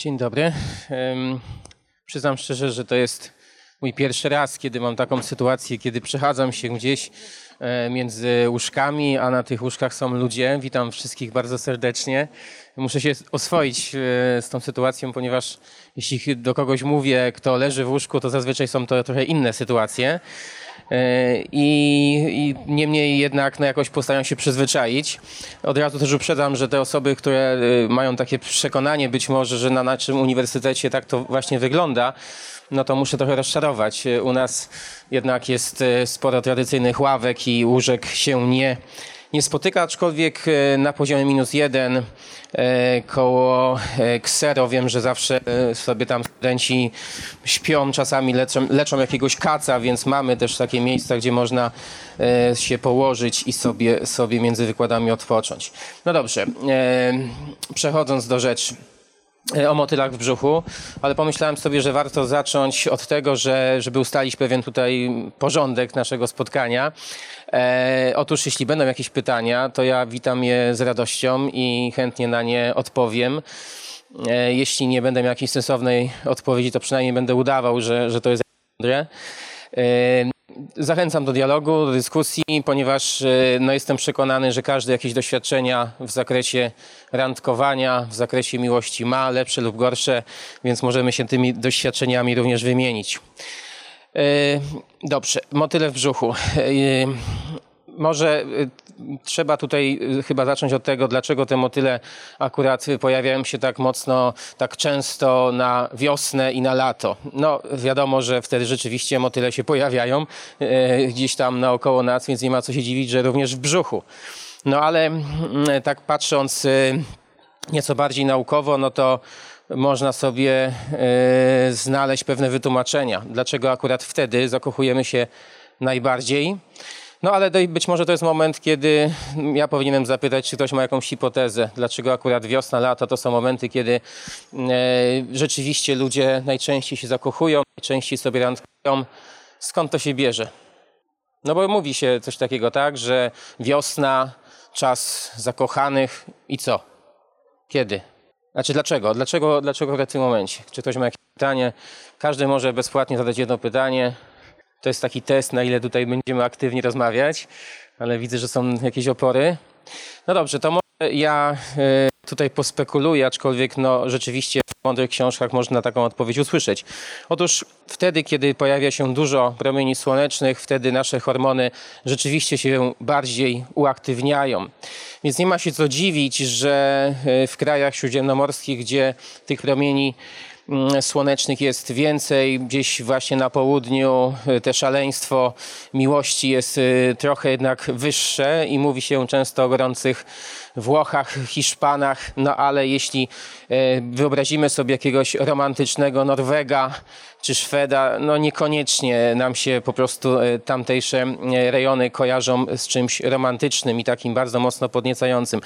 Dzień dobry. Przyznam szczerze, że to jest mój pierwszy raz, kiedy mam taką sytuację, kiedy przechadzam się gdzieś e, między łóżkami, a na tych łóżkach są ludzie. Witam wszystkich bardzo serdecznie. Muszę się oswoić e, z tą sytuacją, ponieważ jeśli do kogoś mówię, kto leży w łóżku, to zazwyczaj są to trochę inne sytuacje. E, I, I, niemniej jednak no, jakoś postaram się przyzwyczaić. Od razu też uprzedzam, że te osoby, które mają takie przekonanie być może, że na naszym uniwersytecie tak to właśnie wygląda, no to muszę trochę rozczarować. U nas jednak jest e, sporo tradycyjnych ławek i łóżek się nie, nie spotyka, aczkolwiek e, na poziomie minus jeden e, koło ksero wiem, że zawsze sobie tam studenci śpią, czasami leczą, leczą jakiegoś kaca, więc mamy też takie miejsca, gdzie można się położyć i sobie, sobie między wykładami odpocząć. No dobrze, przechodząc do rzeczy. E, o motylach w brzuchu, ale pomyślałem sobie, że warto zacząć od tego, że, żeby ustalić pewien tutaj porządek naszego spotkania. E, otóż jeśli będą jakieś pytania, to ja witam je z radością i chętnie na nie odpowiem. E, jeśli nie będę miał jakiejś sensownej odpowiedzi, to przynajmniej będę udawał, że, że to jest mądre. E, Zachęcam do dialogu, do dyskusji, ponieważ e, no, jestem przekonany, że każdy jakieś doświadczenia w zakresie randkowania, w zakresie miłości ma, lepsze lub gorsze, więc możemy się tymi doświadczeniami również wymienić. E, dobrze, motyle w brzuchu. E, może trzeba tutaj chyba zacząć od tego, dlaczego te motyle akurat pojawiają się tak mocno, tak często na wiosnę i na lato. No wiadomo, że wtedy rzeczywiście motyle się pojawiają e, gdzieś tam naokoło nas, więc nie ma co się dziwić, że również w brzuchu. No ale mm, tak patrząc e, nieco bardziej naukowo, no to można sobie znaleźć pewne wytłumaczenia, dlaczego akurat wtedy zakochujemy się najbardziej. No ale być może to jest moment, kiedy ja powinienem zapytać, czy ktoś ma jakąś hipotezę, dlaczego akurat wiosna, lato to są momenty, kiedy e, rzeczywiście ludzie najczęściej się zakochują, najczęściej sobie randkują. Skąd to się bierze? No bo mówi się coś takiego, tak, że wiosna, czas zakochanych i co? Kiedy? Znaczy dlaczego? Dlaczego, dlaczego w tym momencie? Czy ktoś ma jakieś pytanie? Każdy może bezpłatnie zadać jedno pytanie. To jest taki test, na ile tutaj będziemy aktywnie rozmawiać, ale widzę, że są jakieś opory. No dobrze, to może ja e, tutaj pospekuluję, aczkolwiek no, rzeczywiście w mądrych książkach można taką odpowiedź usłyszeć. Otóż wtedy, kiedy pojawia się dużo promieni słonecznych, wtedy nasze hormony rzeczywiście się bardziej uaktywniają. Więc nie ma się co dziwić, że e, w krajach śródziemnomorskich, gdzie tych promieni słonecznych jest więcej. Gdzieś właśnie na południu y, te szaleństwo miłości jest y, trochę jednak wyższe i mówi się często o gorących Włochach, Hiszpanach, no ale jeśli y, wyobrazimy sobie jakiegoś romantycznego Norwega czy Szweda, no niekoniecznie nam się po prostu tamtejsze rejony kojarzą z czymś romantycznym i takim bardzo mocno podniecającym.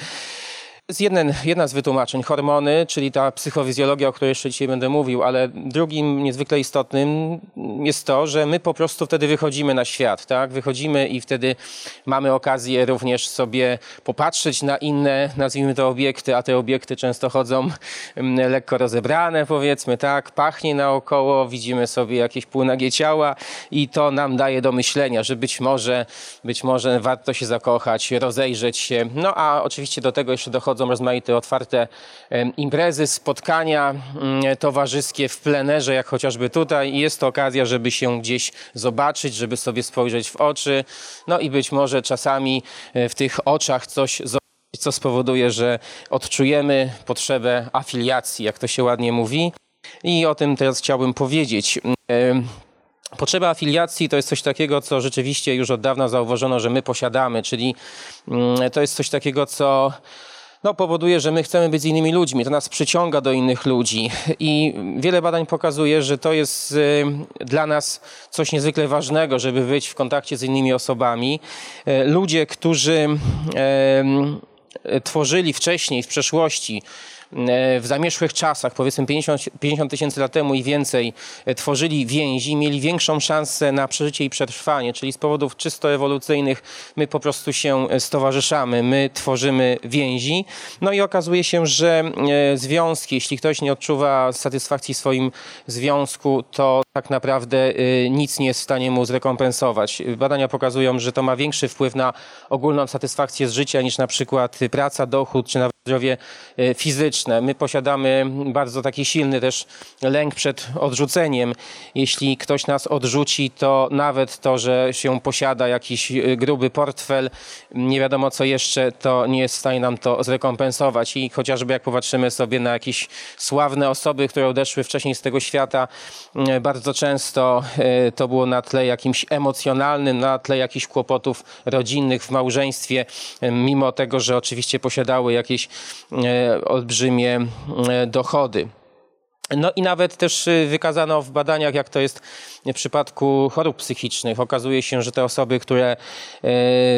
Jeden, jedna z wytłumaczeń, hormony, czyli ta psychofizjologia, o której jeszcze dzisiaj będę mówił, ale drugim niezwykle istotnym jest to, że my po prostu wtedy wychodzimy na świat, tak? Wychodzimy i wtedy mamy okazję również sobie popatrzeć na inne, nazwijmy to obiekty, a te obiekty często chodzą mm, lekko rozebrane, powiedzmy, tak? Pachnie naokoło, widzimy sobie jakieś półnagie ciała i to nam daje do myślenia, że być może, być może warto się zakochać, rozejrzeć się. No a oczywiście do tego jeszcze dochodzi dochodzą rozmaite otwarte imprezy, spotkania mm, towarzyskie w plenerze, jak chociażby tutaj. Jest to okazja, żeby się gdzieś zobaczyć, żeby sobie spojrzeć w oczy. No i być może czasami e, w tych oczach coś zobaczyć co spowoduje, że odczujemy potrzebę afiliacji, jak to się ładnie mówi. I o tym teraz chciałbym powiedzieć. Potrzeba afiliacji to jest coś takiego, co rzeczywiście już od dawna zauważono, że my posiadamy, czyli mm, to jest coś takiego, co no, powoduje, że my chcemy być z innymi ludźmi. To nas przyciąga do innych ludzi. I wiele badań pokazuje, że to jest y, dla nas coś niezwykle ważnego, żeby być w kontakcie z innymi osobami. E, ludzie, którzy tworzyli wcześniej, w przeszłości, w zamieszłych czasach, powiedzmy 50 tysięcy lat temu i więcej, tworzyli więzi, mieli większą szansę na przeżycie i przetrwanie, czyli z powodów czysto ewolucyjnych my po prostu się stowarzyszamy, my tworzymy więzi. No i okazuje się, że związki, jeśli ktoś nie odczuwa satysfakcji w swoim związku, to tak naprawdę nic nie jest w stanie mu zrekompensować. Badania pokazują, że to ma większy wpływ na ogólną satysfakcję z życia niż na przykład praca, dochód czy nawet zdrowie e, fizyczne. My posiadamy bardzo taki silny też lęk przed odrzuceniem. Jeśli ktoś nas odrzuci, to nawet to, że się posiada jakiś e, gruby portfel, nie wiadomo co jeszcze, to nie jest w stanie nam to zrekompensować. I chociażby jak popatrzymy sobie na jakieś sławne osoby, które odeszły wcześniej z tego świata, bardzo często e, to było na tle jakimś emocjonalnym, na tle jakichś kłopotów rodzinnych w małżeństwie, mimo tego, że oczywiście posiadały jakieś E, olbrzymie e, dochody. No i nawet też e, wykazano w badaniach, jak to jest w przypadku chorób psychicznych. Okazuje się, że te osoby, które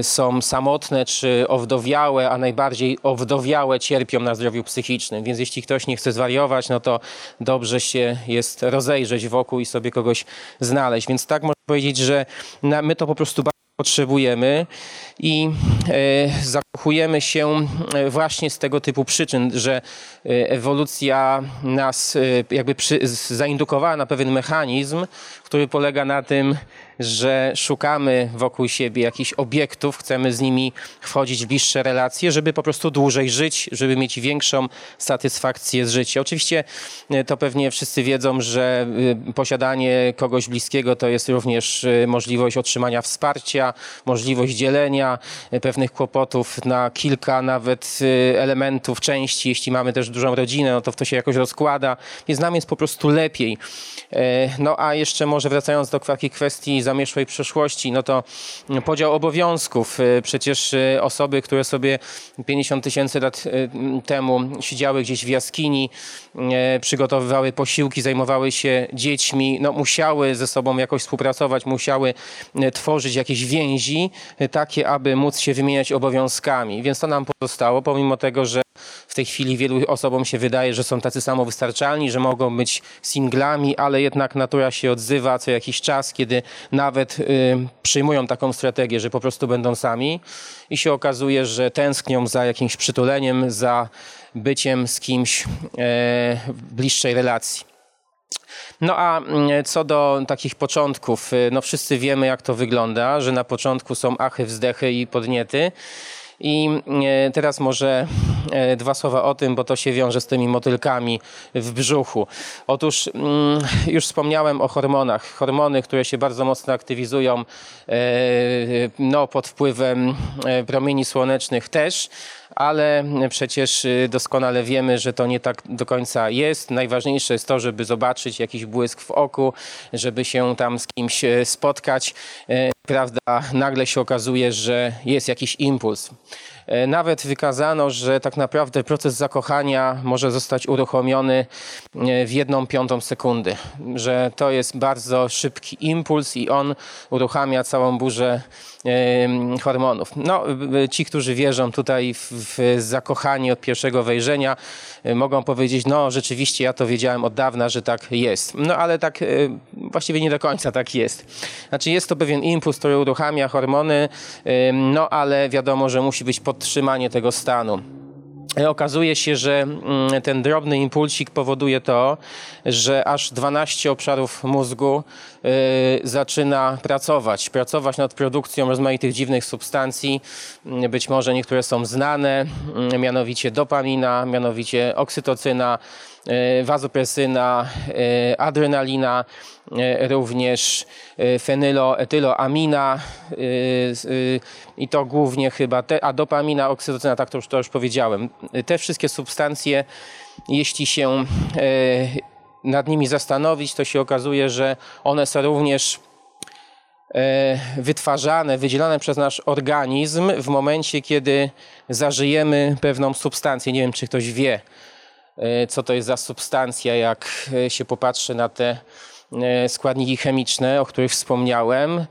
są samotne czy owdowiałe, a najbardziej owdowiałe cierpią na zdrowiu psychicznym. Więc jeśli ktoś nie chce zwariować, no to dobrze się jest rozejrzeć wokół i sobie kogoś znaleźć. Więc tak można powiedzieć, że my to po prostu potrzebujemy i e, zakochujemy się e, właśnie z tego typu przyczyn, że e, ewolucja nas jakby przy, zaindukowała na pewien mechanizm, który polega na tym, że szukamy wokół siebie jakichś obiektów, chcemy z nimi wchodzić w bliższe relacje, żeby po prostu dłużej żyć, żeby mieć większą satysfakcję z życia. Oczywiście e, to pewnie wszyscy wiedzą, że e, posiadanie kogoś bliskiego to jest również e, możliwość otrzymania wsparcia, możliwość dzielenia pewnych kłopotów na kilka nawet elementów, części. Jeśli mamy też dużą rodzinę, no to to się jakoś rozkłada, więc nam jest po prostu lepiej. No a jeszcze może wracając do takiej kwestii zamieszłej przeszłości, no to podział obowiązków. Y, przecież y, osoby, które sobie 50 tysięcy lat y, temu siedziały gdzieś w jaskini, przygotowywały posiłki, zajmowały się dziećmi, no musiały ze sobą jakoś współpracować, musiały tworzyć jakieś więzi takie, aby móc się wymieniać obowiązkami. Więc to nam pozostało, pomimo tego, że w tej chwili wielu osobom się wydaje, że są tacy samowystarczalni, że mogą być singlami, ale jednak natura się odzywa co jakiś czas, kiedy nawet y, przyjmują taką strategię, że po prostu będą sami i się okazuje, że tęsknią za jakimś przytuleniem, za byciem z kimś e, w bliższej relacji. No a mm, co do takich początków, y, no wszyscy wiemy jak to wygląda, że na początku są achy, wzdechy i podniety. I e, teraz może e, dwa słowa o tym, bo to się wiąże z tymi motylkami w brzuchu. Otóż mm, już wspomniałem o hormonach. Hormony, które się bardzo mocno aktywizują e, no, pod wpływem promieni słonecznych też, ale przecież doskonale wiemy, że to nie tak do końca jest. Najważniejsze jest to, żeby zobaczyć jakiś błysk w oku, żeby się tam z kimś spotkać prawda, nagle się okazuje, że jest jakiś impuls. E, nawet wykazano, że tak naprawdę proces zakochania może zostać uruchomiony e, w jedną piątą sekundy, że to jest bardzo szybki impuls i on uruchamia całą burzę hormonów. No, ci, którzy wierzą tutaj w, zakochanie od pierwszego wejrzenia, e, mogą powiedzieć, no rzeczywiście ja to wiedziałem od dawna, że tak jest. No ale tak właściwie nie do końca tak jest. Znaczy jest to pewien impuls, który uruchamia hormony, no ale wiadomo, że musi być podtrzymanie tego stanu. Okazuje się, że mm, ten drobny impulsik powoduje to, że aż 12 obszarów mózgu y, zaczyna pracować. Pracować nad produkcją rozmaitych dziwnych substancji. Mm, być może niektóre są znane, mm, mianowicie dopamina, mianowicie oksytocyna, wazopresyna, y, adrenalina, również fenyloetyloamina i to głównie chyba, te, a dopamina, oksytocyna, tak to już, to już powiedziałem. Te wszystkie substancje, jeśli się e, nad nimi zastanowić, to się okazuje, że one są również e, wytwarzane, wydzielane przez nasz organizm w momencie, kiedy zażyjemy pewną substancję. Nie wiem, czy ktoś wie, e, co to jest za substancja, jak się popatrzy na te składniki chemiczne, o których wspomniałem.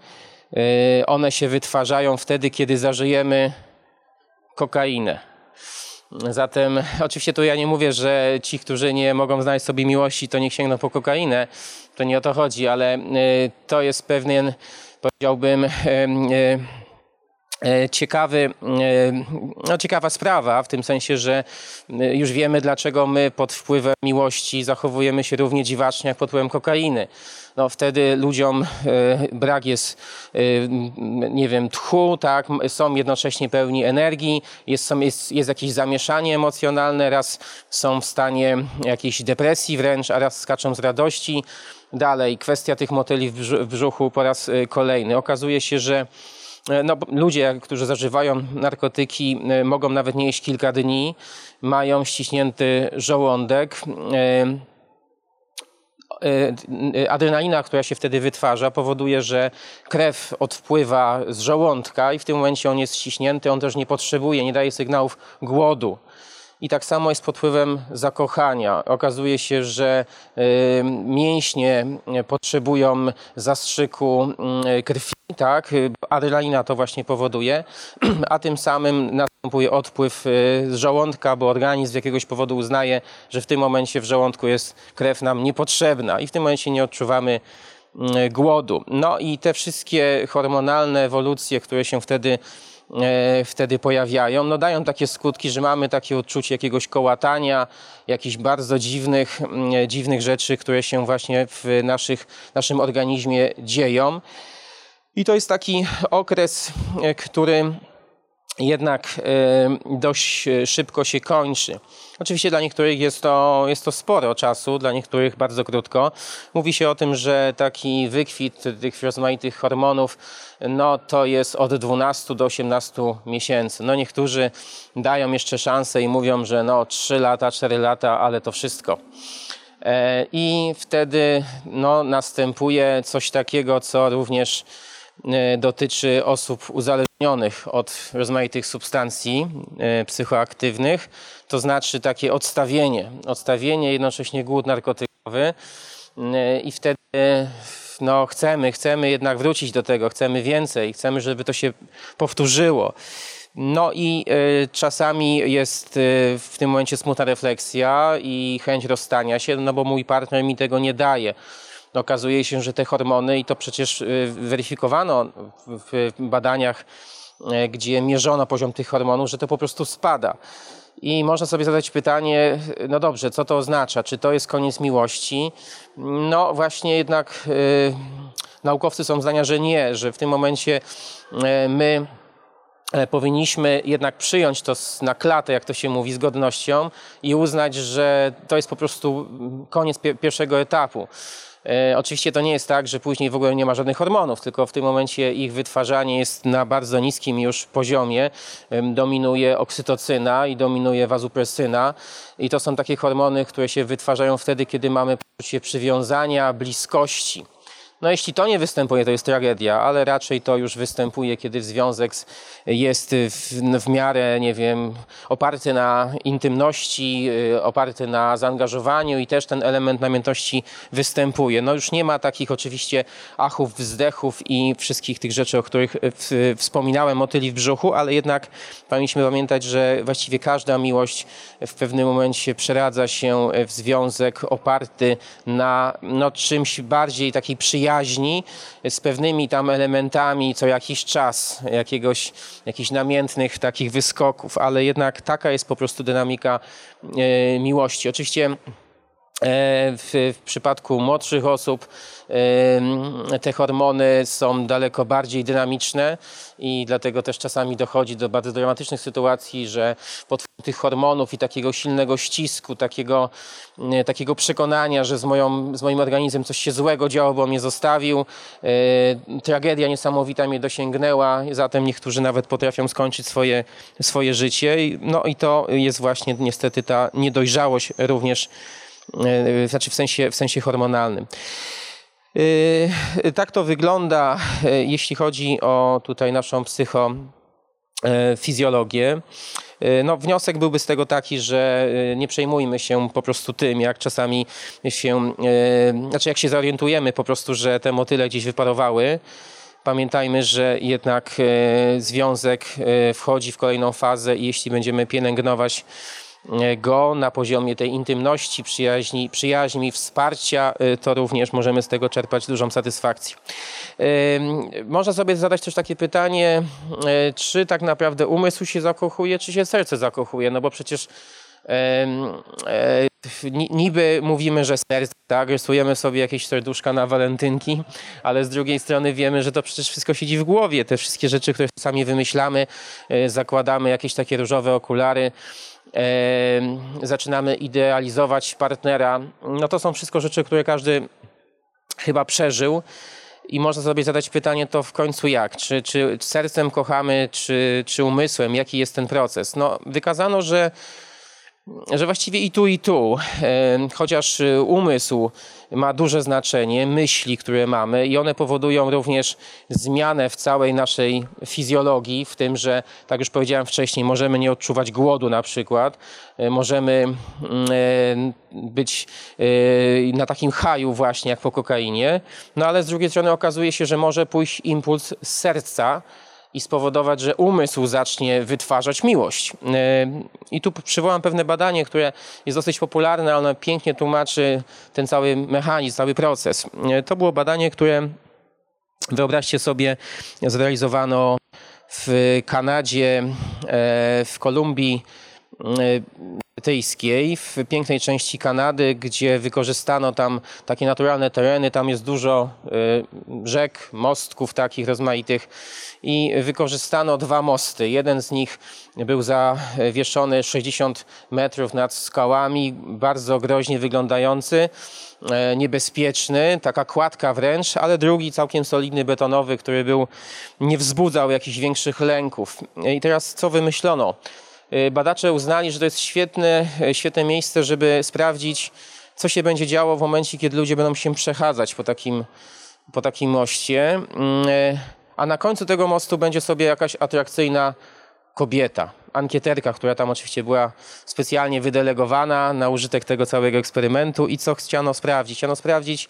One się wytwarzają wtedy, kiedy zażyjemy kokainę. Zatem oczywiście tu ja nie mówię, że ci, którzy nie mogą znaleźć sobie miłości, to niech sięgną po kokainę. To nie o to chodzi, ale to jest pewien, powiedziałbym, E, ciekawy, e, no ciekawa sprawa, w tym sensie, że e, już wiemy, dlaczego my pod wpływem miłości zachowujemy się równie dziwacznie jak pod wpływem kokainy. No, wtedy ludziom brak jest, nie wiem, tchu, tak, są jednocześnie pełni energii, jest, jest, jest jakieś zamieszanie emocjonalne, raz są w stanie jakiejś depresji wręcz, a raz skaczą z radości. Dalej, kwestia tych motyli w brzuchu po raz kolejny. Okazuje się, że E, no, ludzie, którzy zażywają narkotyki, e, mogą nawet nie jeść kilka dni, mają ściśnięty żołądek. E, adrenalina, która się wtedy wytwarza, powoduje, że krew odpływa z żołądka i w tym momencie on jest ściśnięty, on też nie potrzebuje, nie daje sygnałów głodu. I tak samo jest pod wpływem zakochania. Okazuje się, że mięśnie potrzebują zastrzyku krwi, tak, adrenalina to właśnie powoduje, a tym samym następuje odpływ y, z żołądka, bo organizm z jakiegoś powodu uznaje, że w tym momencie w żołądku jest krew nam niepotrzebna i w tym momencie nie odczuwamy głodu. No i te wszystkie hormonalne ewolucje, które się wtedy E, wtedy pojawiają, no dają takie skutki, że mamy takie odczucie jakiegoś kołatania, jakichś bardzo dziwnych, mm, dziwnych rzeczy, które się właśnie w naszych, naszym organizmie dzieją. I to jest taki okres, e, który jednak e, dość szybko się kończy. Oczywiście dla niektórych jest to, jest to sporo czasu, dla niektórych bardzo krótko. Mówi się o tym, że taki wykwit tych rozmaitych hormonów no to jest od 12 do 18 miesięcy. No niektórzy dają jeszcze szansę i mówią, że no 3 lata, 4 lata, ale to wszystko. E, I wtedy no, następuje coś takiego, co również dotyczy osób uzależnionych od rozmaitych substancji e, psychoaktywnych, to znaczy takie odstawienie, odstawienie, jednocześnie głód narkotykowy. I wtedy no, chcemy, chcemy jednak wrócić do tego, chcemy więcej, chcemy, żeby to się powtórzyło. No i y, czasami jest y, w tym momencie smutna refleksja i chęć rozstania się, no bo mój partner mi tego nie daje. No, okazuje się, że te hormony, i to przecież y, weryfikowano w, badaniach, y, gdzie mierzono poziom tych hormonów, że to po prostu spada. I można sobie zadać pytanie, no dobrze, co to oznacza? Czy to jest koniec miłości? No właśnie jednak y, naukowcy są zdania, że nie, że w tym momencie y, my e, powinniśmy jednak przyjąć to na klatę, jak to się mówi, z godnością i uznać, że to jest po prostu koniec pierwszego etapu. E, oczywiście to nie jest tak, że później w ogóle nie ma żadnych hormonów, tylko w tym momencie ich wytwarzanie jest na bardzo niskim już poziomie. Dominuje oksytocyna i dominuje wazupresyna. I to są takie hormony, które się wytwarzają wtedy, kiedy mamy poczucie przywiązania, bliskości. No jeśli to nie występuje, to jest tragedia, ale raczej to już występuje, kiedy związek jest w, w miarę, nie wiem, oparty na intymności, y, oparty na zaangażowaniu i też ten element namiętności występuje. No już nie ma takich oczywiście achów, wzdechów i wszystkich tych rzeczy, o których y, wspominałem, motyli w brzuchu, ale jednak powinniśmy pamiętać, że właściwie każda miłość w pewnym momencie przeradza się w związek oparty na no, czymś bardziej takiej przyjemności, przyjaźni z pewnymi tam elementami co jakiś czas, jakiegoś, jakichś namiętnych takich wyskoków, ale jednak taka jest po prostu dynamika e, miłości. Oczywiście w, w, przypadku młodszych osób te hormony są daleko bardziej dynamiczne i dlatego też czasami dochodzi do bardzo dramatycznych sytuacji, że pod tych hormonów i takiego silnego ścisku, takiego, takiego przekonania, że z, moją, z moim organizmem coś się złego działo, bo mnie zostawił. E, tragedia niesamowita mnie dosięgnęła, zatem niektórzy nawet potrafią skończyć swoje, swoje życie. No i to jest właśnie niestety ta niedojrzałość również, e, znaczy w sensie, w sensie hormonalnym. Yy, tak to wygląda, yy, jeśli chodzi o tutaj naszą psychofizjologię. No, wniosek byłby z tego taki, że nie przejmujmy się po prostu tym, jak czasami się, znaczy jak się zorientujemy po prostu, że te motyle gdzieś wyparowały, Pamiętajmy, że jednak związek wchodzi w kolejną fazę i jeśli będziemy pielęgnować go na poziomie tej intymności, przyjaźni, przyjaźni, wsparcia, to również możemy z tego czerpać dużą satysfakcję. Można sobie zadać też takie pytanie, czy tak naprawdę umysł się zakochuje, czy się serce zakochuje, no bo przecież niby mówimy, że serce, tak, rysujemy sobie jakieś serduszka na walentynki, ale z drugiej strony wiemy, że to przecież wszystko siedzi w głowie. Te wszystkie rzeczy, które sami wymyślamy, e, zakładamy jakieś takie różowe okulary, zaczynamy idealizować partnera. No to są wszystko rzeczy, które każdy chyba przeżył. I można sobie zadać pytanie, to w końcu jak? Czy, czy sercem kochamy, czy, czy umysłem? Jaki jest ten proces? No, wykazano, że że właściwie i tu, i tu, chociaż y, umysł ma duże znaczenie, myśli, które mamy, i one powodują również zmianę w całej naszej fizjologii, w tym, że, tak już powiedziałem wcześniej, możemy nie odczuwać głodu na przykład, e, możemy mm, być e, na takim haju właśnie jak po kokainie, no ale z drugiej strony okazuje się, że może pójść impuls z serca, i spowodować, że umysł zacznie wytwarzać miłość. E, I tu przywołam pewne badanie, które jest dosyć popularne, ono pięknie tłumaczy ten cały mechanizm, cały proces. E, to było badanie, które wyobraźcie sobie zrealizowano w Kanadzie, e, w Kolumbii brytyjskiej, w pięknej części Kanady, gdzie wykorzystano tam takie naturalne tereny, tam jest dużo y, rzek, mostków takich rozmaitych i wykorzystano dwa mosty. Jeden z nich był zawieszony 60 metrów nad skałami, bardzo groźnie wyglądający, e, niebezpieczny, taka kładka wręcz, ale drugi całkiem solidny betonowy, który był, nie wzbudzał jakichś większych lęków. I teraz co wymyślono? Y, badacze uznali, że to jest świetne, y, świetne miejsce, żeby sprawdzić, co się będzie działo w momencie, kiedy ludzie będą się przechadzać po takim, po takim moście. Mm, y, a na końcu tego mostu będzie sobie jakaś atrakcyjna kobieta, ankieterka, która tam oczywiście była specjalnie wydelegowana na użytek tego całego eksperymentu. I co chciano sprawdzić? Chciano sprawdzić, E,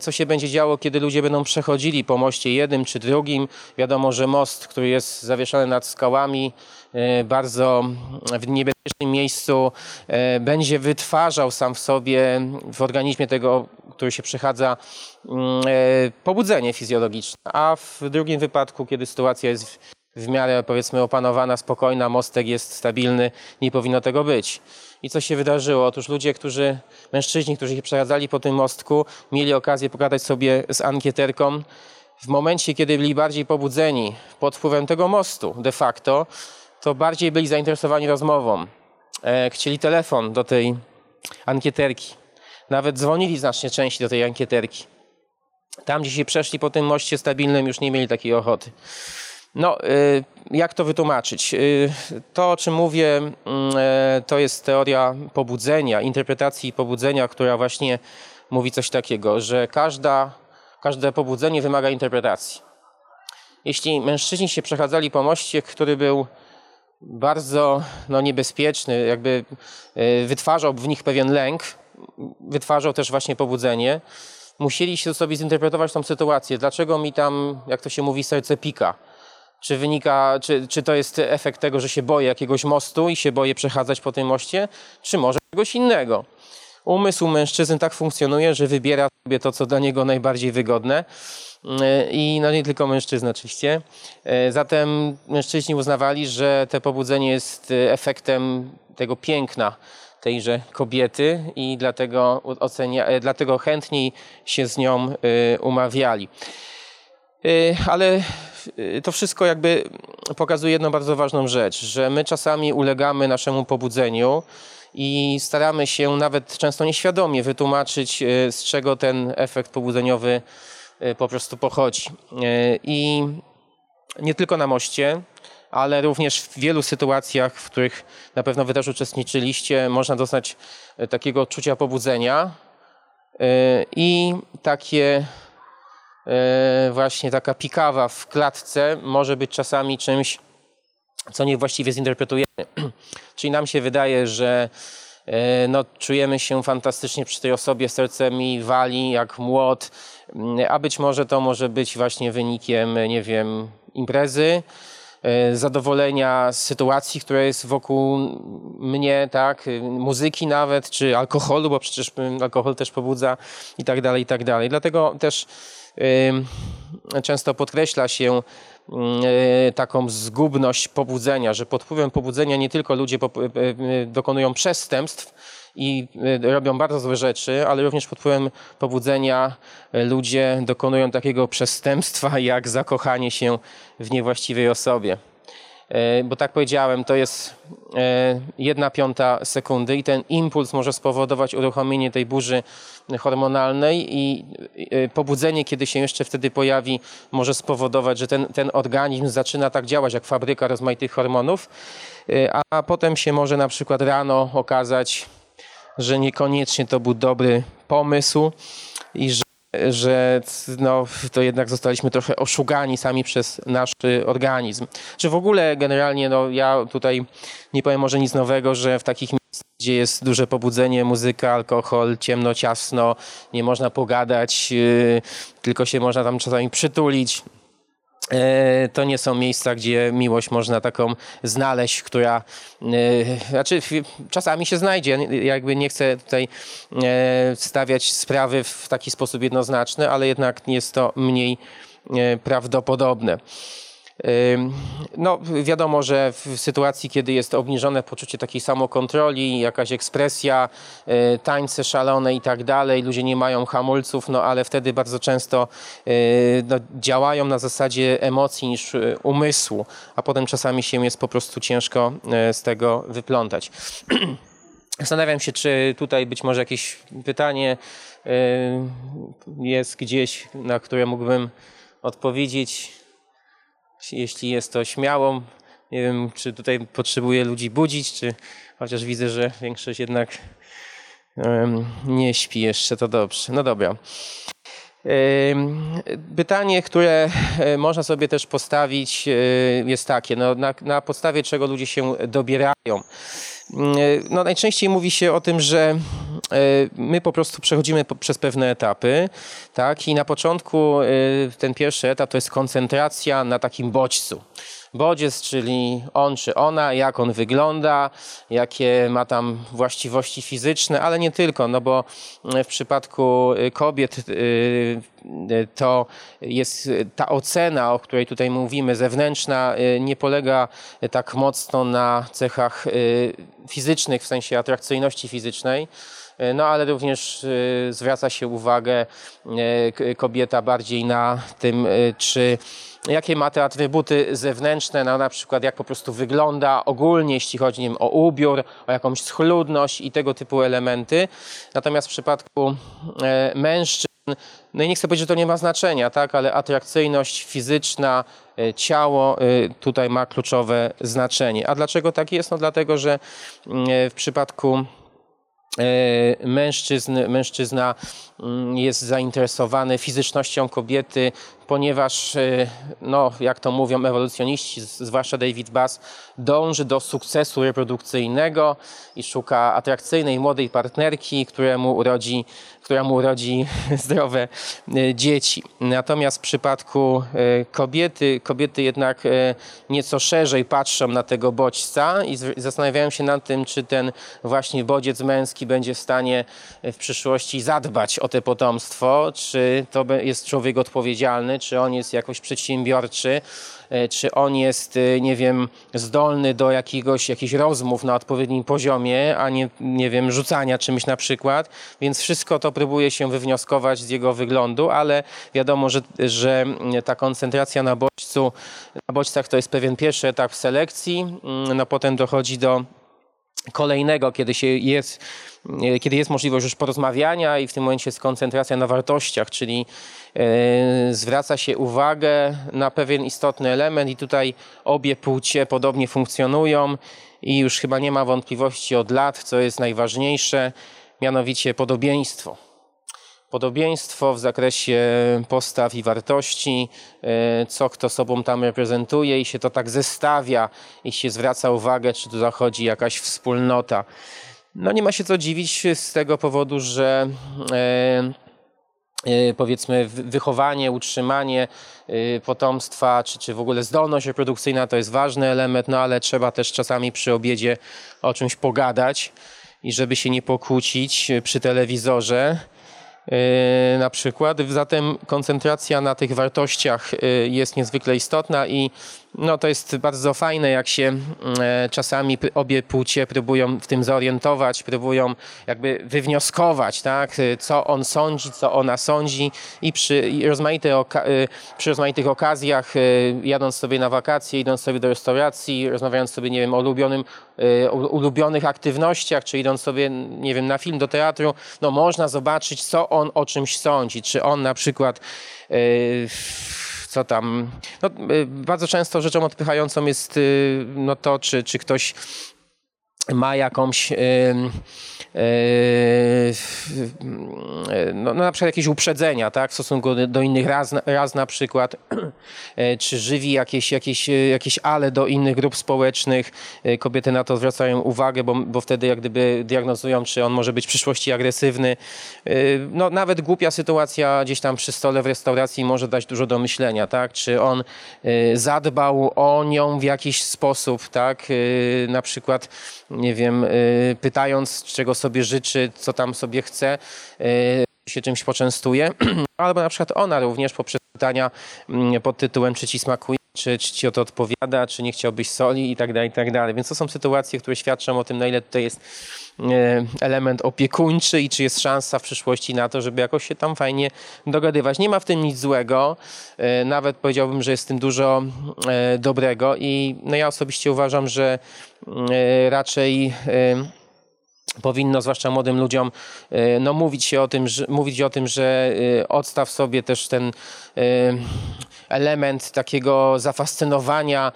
co się będzie działo, kiedy ludzie będą przechodzili po moście jednym czy drugim. Wiadomo, że most, który jest zawieszony nad skałami, e, bardzo w niebezpiecznym miejscu, e, będzie wytwarzał sam w sobie, w organizmie tego, który się przechadza, mm, pobudzenie fizjologiczne. A w drugim wypadku, kiedy sytuacja jest w miarę powiedzmy opanowana, spokojna, mostek jest stabilny, nie powinno tego być. I co się wydarzyło? Otóż ludzie, którzy, mężczyźni, którzy się przechadzali po tym mostku, mieli okazję pogadać sobie z ankieterką. W momencie, kiedy byli bardziej pobudzeni pod wpływem tego mostu de facto, to bardziej byli zainteresowani rozmową. E, chcieli telefon do tej ankieterki. Nawet dzwonili znacznie częściej do tej ankieterki. Tam, gdzie się przeszli po tym moście stabilnym, już nie mieli takiej ochoty. No, y, jak to wytłumaczyć? Y, to, o czym mówię, mm, e, to jest teoria pobudzenia, interpretacji pobudzenia, która właśnie mówi coś takiego, że każda, każde pobudzenie wymaga interpretacji. Jeśli mężczyźni się przechadzali po moście, który był bardzo no, niebezpieczny, jakby y, wytwarzał w nich pewien lęk, wytwarzał też właśnie pobudzenie, musieli się sobie zinterpretować tą sytuację. Dlaczego mi tam, jak to się mówi, serce pika? Czy wynika, czy, czy to jest efekt tego, że się boję jakiegoś mostu i się boję przechadzać po tym moście, czy może czegoś innego? Umysł mężczyzn tak funkcjonuje, że wybiera sobie to, co dla niego najbardziej wygodne. I no nie tylko mężczyzn oczywiście. Zatem mężczyźni uznawali, że to pobudzenie jest efektem tego piękna tejże kobiety i dlatego, ocenia, dlatego chętniej się z nią y, umawiali. Y, ale y, to wszystko jakby pokazuje jedną bardzo ważną rzecz, że my czasami ulegamy naszemu pobudzeniu i staramy się nawet często nieświadomie wytłumaczyć, y, z czego ten efekt pobudzeniowy po prostu pochodzi. I nie tylko na moście, ale również w wielu sytuacjach, w których na pewno wy też uczestniczyliście, można dostać takiego odczucia pobudzenia i takie właśnie taka pikawa w klatce może być czasami czymś, co niewłaściwie zinterpretujemy. Czyli nam się wydaje, że e, no, czujemy się fantastycznie przy tej osobie, serce mi wali jak młot, mm, a być może to może być właśnie wynikiem, nie wiem, imprezy, e, zadowolenia z sytuacji, która jest wokół mnie, tak, muzyki nawet, czy alkoholu, bo przecież alkohol też pobudza i tak dalej, i tak dalej. Dlatego też często podkreśla się e, taką zgubność pobudzenia, że pod wpływem pobudzenia nie tylko ludzie e, dokonują przestępstw i robią bardzo złe rzeczy, ale również pod wpływem pobudzenia ludzie dokonują takiego przestępstwa jak zakochanie się w niewłaściwej osobie. E, bo tak powiedziałem, to jest e, jedna piąta sekundy i ten impuls może spowodować uruchomienie tej burzy hormonalnej i e, pobudzenie, kiedy się jeszcze wtedy pojawi, może spowodować, że ten, ten organizm zaczyna tak działać jak fabryka rozmaitych hormonów, a potem się może na przykład rano okazać, że niekoniecznie to był dobry pomysł i że że no, to jednak zostaliśmy trochę oszugani sami przez nasz organizm. Czy w ogóle generalnie, no, ja tutaj nie powiem może nic nowego, że w takich miejscach, gdzie jest duże pobudzenie, muzyka, alkohol, ciemno, ciasno, nie można pogadać, yy, tylko się można tam czasami przytulić, to nie są miejsca, gdzie miłość można taką znaleźć, która e, znaczy czasami się znajdzie. Jakby nie chcę tutaj e, stawiać sprawy w taki sposób jednoznaczny, ale jednak jest to mniej prawdopodobne. No, wiadomo, że w sytuacji, kiedy jest obniżone poczucie takiej samokontroli, jakaś ekspresja, y, tańce szalone i tak dalej, ludzie nie mają hamulców, no ale wtedy bardzo często y, no, działają na zasadzie emocji niż y, umysłu, a potem czasami się jest po prostu ciężko z tego wyplątać. Zastanawiam się, czy tutaj być może jakieś pytanie jest gdzieś, na które mógłbym odpowiedzieć jeśli jest to śmiałą. Nie wiem, czy tutaj potrzebuję ludzi budzić, czy chociaż widzę, że większość jednak nie śpi jeszcze, to dobrze. No dobra. Pytanie, które e, można sobie też postawić, e, jest takie: no, na, na podstawie czego ludzie się dobierają? E, no, najczęściej mówi się o tym, że my po prostu przechodzimy przez pewne etapy, tak? I na początku ten pierwszy etap to jest koncentracja na takim bodźcu bodziec, czyli on czy ona, jak on wygląda, jakie ma tam właściwości fizyczne, ale nie tylko, no bo w przypadku kobiet y, to jest ta ocena, o której tutaj mówimy, zewnętrzna, y, nie polega tak mocno na cechach y, fizycznych, w sensie atrakcyjności fizycznej, no ale również zwraca się uwagę kobieta bardziej na tym, czy jakie ma te atrybuty zewnętrzne, no, na przykład jak po prostu wygląda ogólnie, jeśli chodzi wiem, o ubiór, o jakąś schludność i tego typu elementy. Natomiast w przypadku e, mężczyzn, no i nie chcę powiedzieć, że to nie ma znaczenia, tak, ale atrakcyjność fizyczna, e, ciało e, tutaj ma kluczowe znaczenie. A dlaczego tak jest? No dlatego, że mm, w przypadku mężczyzn, mężczyzna mm, jest zainteresowany fizycznością kobiety, ponieważ, e, no, jak to mówią ewolucjoniści, zwłaszcza David Bass, dąży do sukcesu reprodukcyjnego i szuka atrakcyjnej młodej partnerki, któremu urodzi, która mu urodzi zdrowe e, dzieci. Natomiast w przypadku e, kobiety, kobiety jednak nieco szerzej patrzą na tego bodźca i zastanawiają się nad tym, czy ten właśnie bodziec męski będzie w stanie w przyszłości zadbać o te potomstwo, czy to jest człowiek odpowiedzialny, czy on jest jakoś przedsiębiorczy, e, czy on jest, e, nie wiem, zdolny do jakiegoś, jakichś rozmów na odpowiednim poziomie, a nie, nie wiem, rzucania czymś na przykład. Więc wszystko to próbuje się wywnioskować z jego wyglądu, ale wiadomo, że, że ta koncentracja na bodźcu, na bodźcach to jest pewien pierwszy etap selekcji, mm, no potem dochodzi do kolejnego, kiedy się jest, e, kiedy jest możliwość już porozmawiania i w tym momencie jest koncentracja na wartościach, czyli e, zwraca się uwagę na pewien istotny element i tutaj obie płcie podobnie funkcjonują i już chyba nie ma wątpliwości od lat, co jest najważniejsze, mianowicie podobieństwo podobieństwo w zakresie postaw i wartości, e, co kto sobą tam reprezentuje i się to tak zestawia i się zwraca uwagę, czy tu zachodzi jakaś wspólnota. No nie ma się co dziwić z tego powodu, że e, e, powiedzmy wychowanie, utrzymanie potomstwa, czy, czy w ogóle zdolność reprodukcyjna to jest ważny element, no ale trzeba też czasami przy obiedzie o czymś pogadać i żeby się nie pokłócić przy telewizorze na przykład. Zatem koncentracja na tych wartościach jest niezwykle istotna i no to jest bardzo fajne, jak się e, czasami obie płcie próbują w tym zorientować, próbują jakby wywnioskować, tak, y, co on sądzi, co ona sądzi. I przy, oka y, przy rozmaitych okazjach, jadąc sobie na wakacje, idąc sobie do restauracji, rozmawiając sobie, nie wiem, o ulubionym, ulubionych aktywnościach, czy idąc sobie, nie wiem, na film, do teatru, no można zobaczyć, co on o czymś sądzi, czy on na przykład co tam. No, y, bardzo często rzeczą odpychającą jest y, no, to, czy, czy ktoś ma jakąś no, no, na przykład jakieś uprzedzenia tak, w stosunku do innych raz, raz na przykład, yy, czy żywi jakieś, jakieś, jakieś ale do innych grup społecznych. Yy, kobiety na to zwracają uwagę, bo, bo wtedy jak gdyby diagnozują, czy on może być w przyszłości agresywny. No, nawet głupia sytuacja gdzieś tam przy stole w restauracji może dać dużo do myślenia, tak? Czy on zadbał o nią w jakiś sposób, tak? Na przykład, nie wiem, pytając, czego sobie sobie życzy, co tam sobie chce, e, się czymś poczęstuje, albo na przykład ona również poprzez pytania mm, pod tytułem czy ci smakuje, czy, czy ci o to odpowiada, czy nie chciałbyś soli i tak dalej, i tak dalej. Więc to są sytuacje, które świadczą o tym, na ile tutaj jest e, element opiekuńczy i czy jest szansa w przyszłości na to, żeby jakoś się tam fajnie dogadywać. Nie ma w tym nic złego, e, nawet powiedziałbym, że jest w tym dużo dobrego i no ja osobiście uważam, że raczej powinno, zwłaszcza młodym ludziom, e, no, mówić, się o tym, że, mówić o tym, że e, odstaw sobie też ten e, element takiego zafascynowania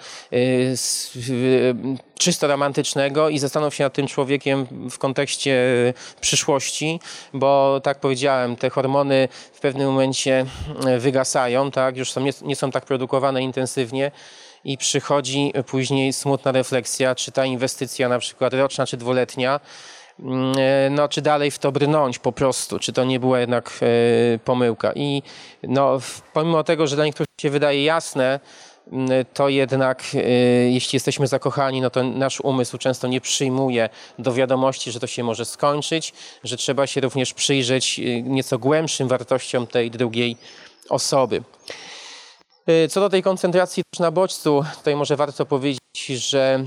czysto romantycznego i zastanów się nad tym człowiekiem w kontekście przyszłości, bo tak powiedziałem, te hormony w pewnym momencie wygasają, tak, już są, nie, nie są tak produkowane intensywnie i przychodzi później smutna refleksja, czy ta inwestycja na przykład roczna czy dwuletnia no, czy dalej w to brnąć po prostu, czy to nie była jednak e, pomyłka. I no, pomimo tego, że dla niektórych się wydaje jasne, mm, to jednak e, jeśli jesteśmy zakochani, no to nasz umysł często nie przyjmuje do wiadomości, że to się może skończyć, że trzeba się również przyjrzeć nieco głębszym wartościom tej drugiej osoby. Co do tej koncentracji na bodźcu, tutaj może warto powiedzieć, że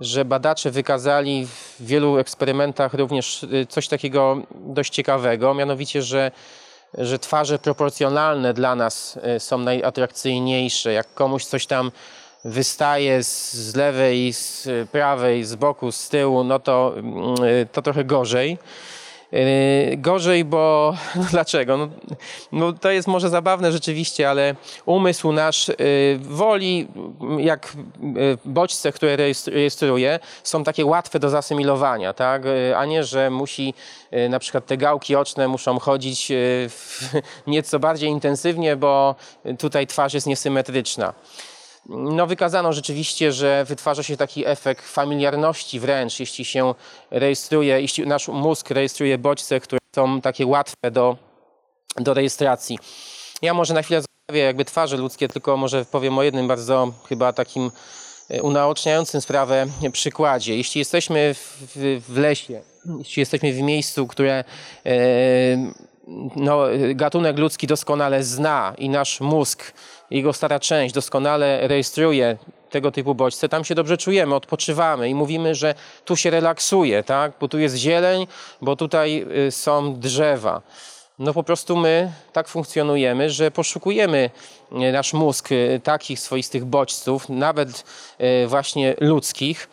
że badacze wykazali w wielu eksperymentach również y, coś takiego dość ciekawego, mianowicie, że, że twarze proporcjonalne dla nas y, są najatrakcyjniejsze. Jak komuś coś tam wystaje z, lewej, z prawej, z boku, z tyłu, no to, y, to trochę gorzej. Yy, gorzej, bo no dlaczego? No, no, to jest może zabawne rzeczywiście, ale umysł nasz yy, woli, jak yy, bodźce, które rejestruje, są takie łatwe do zasymilowania, tak? a nie, że musi na przykład te gałki oczne muszą chodzić nieco bardziej intensywnie, bo tutaj twarz jest niesymetryczna. No, wykazano rzeczywiście, że wytwarza się taki efekt familiarności wręcz, jeśli się rejestruje, jeśli nasz mózg rejestruje bodźce, które są takie łatwe do, do rejestracji. Ja może na chwilę zostawię jakby twarze ludzkie, tylko może powiem o jednym bardzo chyba takim e, unaoczniającym sprawę przykładzie. Jeśli jesteśmy w, w lesie, jeśli jesteśmy w miejscu, które e, no, gatunek ludzki doskonale zna i nasz mózg, jego stara część doskonale rejestruje tego typu bodźce, tam się dobrze czujemy, odpoczywamy i mówimy, że tu się relaksuje, tak? bo tu jest zieleń, bo tutaj y, są drzewa. No po prostu my tak funkcjonujemy, że poszukujemy y, nasz mózg y, takich swoistych bodźców, nawet właśnie ludzkich,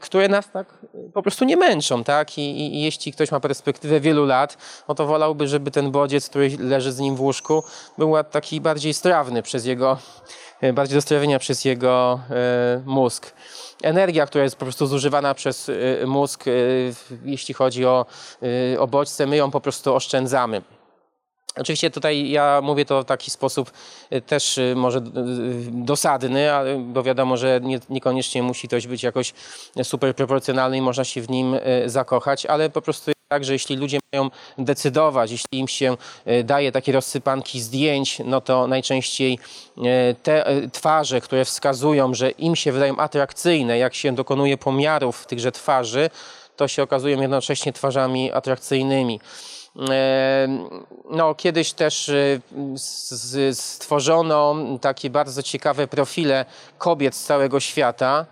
które nas tak po prostu nie męczą, tak? I, I, jeśli ktoś ma perspektywę wielu lat, no to wolałby, żeby ten bodziec, który leży z nim w łóżku, był taki bardziej strawny przez jego, e, bardziej do strawienia przez jego mózg. Energia, która jest po prostu zużywana przez mózg, jeśli chodzi o, o bodźce, my ją po prostu oszczędzamy. Oczywiście tutaj ja mówię to w taki sposób y, też y, może y, dosadny, bo wiadomo, że nie, niekoniecznie musi ktoś być jakoś super proporcjonalny i można się w nim zakochać, ale po prostu tak, że jeśli ludzie mają decydować, jeśli im się daje takie rozsypanki zdjęć, no to najczęściej te twarze, które wskazują, że im się wydają atrakcyjne, jak się dokonuje pomiarów tychże twarzy, to się okazują jednocześnie twarzami atrakcyjnymi. No, kiedyś też y, stworzono takie bardzo ciekawe profile kobiet z całego świata,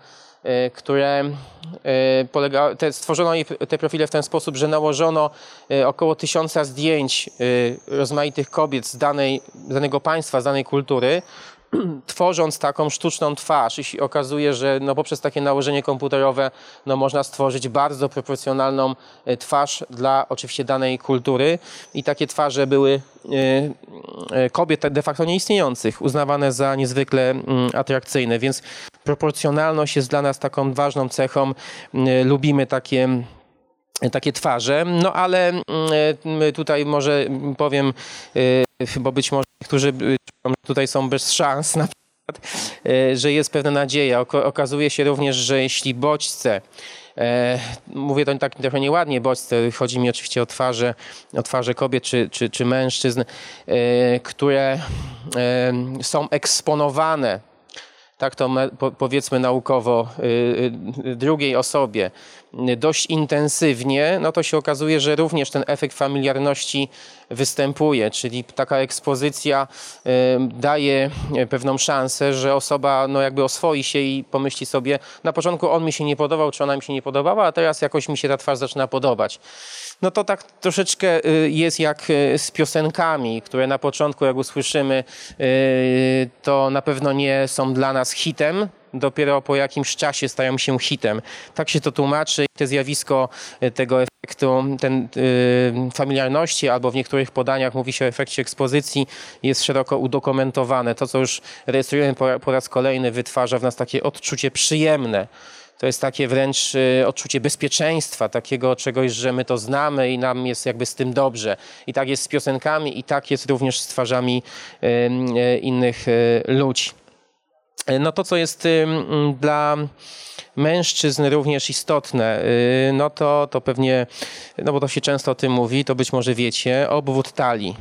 y, które y, polega, te, stworzono te profile w ten sposób, że nałożono około tysiąca zdjęć rozmaitych kobiet z danej, danego państwa, z danej kultury, tworząc taką sztuczną twarz i się okazuje, że no poprzez takie nałożenie komputerowe no można stworzyć bardzo proporcjonalną e, twarz dla oczywiście danej kultury. I takie twarze były e, e, kobiet de facto nieistniejących, uznawane za niezwykle atrakcyjne, więc proporcjonalność jest dla nas taką ważną cechą. Lubimy takie takie twarze, no ale tutaj może powiem, bo być może niektórzy tutaj są bez szans na przykład, e, że jest pewna nadzieja. Okazuje się również, że jeśli bodźce mówię to tak trochę nieładnie, bodźce, chodzi mi oczywiście o twarze, o twarze kobiet czy, czy, czy mężczyzn, które są eksponowane tak to powiedzmy naukowo, drugiej osobie dość intensywnie, no to się okazuje, że również ten efekt familiarności występuje, czyli taka ekspozycja y, daje pewną szansę, że osoba no jakby oswoi się i pomyśli sobie, na początku on mi się nie podobał, czy ona mi się nie podobała, a teraz jakoś mi się ta twarz zaczyna podobać. No to tak troszeczkę jest jak z piosenkami, które na początku jak usłyszymy, to na pewno nie są dla nas hitem, dopiero po jakimś czasie stają się hitem. Tak się to tłumaczy. To zjawisko e, tego efektu ten, yy, familiarności, albo w niektórych podaniach mówi się o efekcie ekspozycji, jest szeroko udokumentowane. To, co już rejestrujemy po, po raz kolejny, wytwarza w nas takie odczucie przyjemne. To jest takie wręcz y, odczucie bezpieczeństwa, takiego czegoś, że my to znamy i nam jest jakby z tym dobrze. I tak jest z piosenkami, i tak jest również z twarzami y, innych ludzi. No to, co jest dla mężczyzn również istotne, y, no to, to pewnie, no bo to się często o tym mówi, to być może wiecie, obwód talii.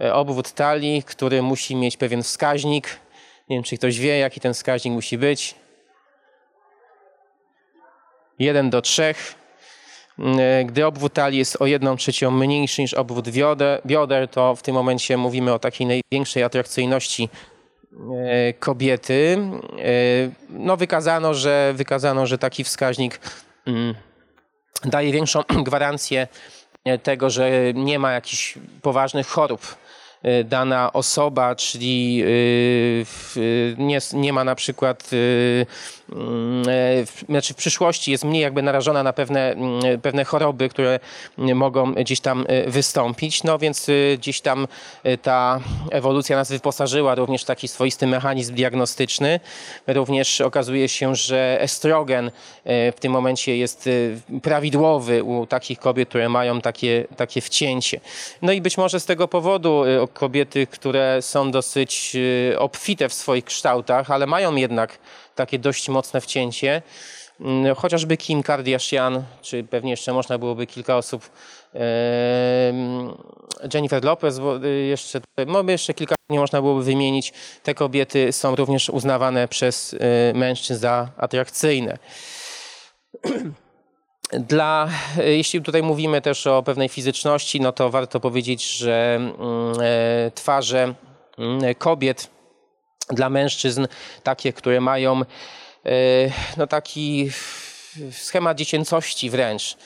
E, obwód talii, który musi mieć pewien wskaźnik. Nie wiem, czy ktoś wie, jaki ten wskaźnik musi być. 1 do 3. E, gdy obwód talii jest o 1 trzecią mniejszy niż obwód bioder, to w tym momencie mówimy o takiej największej atrakcyjności E, kobiety. E, no wykazano, że, wykazano, że taki wskaźnik mm, daje większą gwarancję tego, że nie ma jakichś poważnych chorób dana osoba, czyli nie, nie ma na przykład, mm, znaczy w przyszłości jest mniej jakby narażona na pewne, mm, pewne choroby, które mogą gdzieś tam wystąpić. No więc gdzieś tam ta ewolucja nas wyposażyła również w taki swoisty mechanizm diagnostyczny. Również okazuje się, że estrogen w tym momencie jest prawidłowy u takich kobiet, które mają takie, takie wcięcie. No i być może z tego powodu kobiety, które są dosyć obfite w swoich kształtach, ale mają jednak takie dość mocne wcięcie. Mm, chociażby Kim Kardashian, czy pewnie jeszcze można byłoby kilka osób, Jennifer Lopez, y, jeszcze, no jeszcze kilka nie można byłoby wymienić. Te kobiety są również uznawane przez y, mężczyzn za atrakcyjne. Dla, jeśli tutaj mówimy też o pewnej fizyczności, no to warto powiedzieć, że mm, e, twarze mm, kobiet dla mężczyzn, takie, które mają e, no taki schemat dziecięcości wręcz,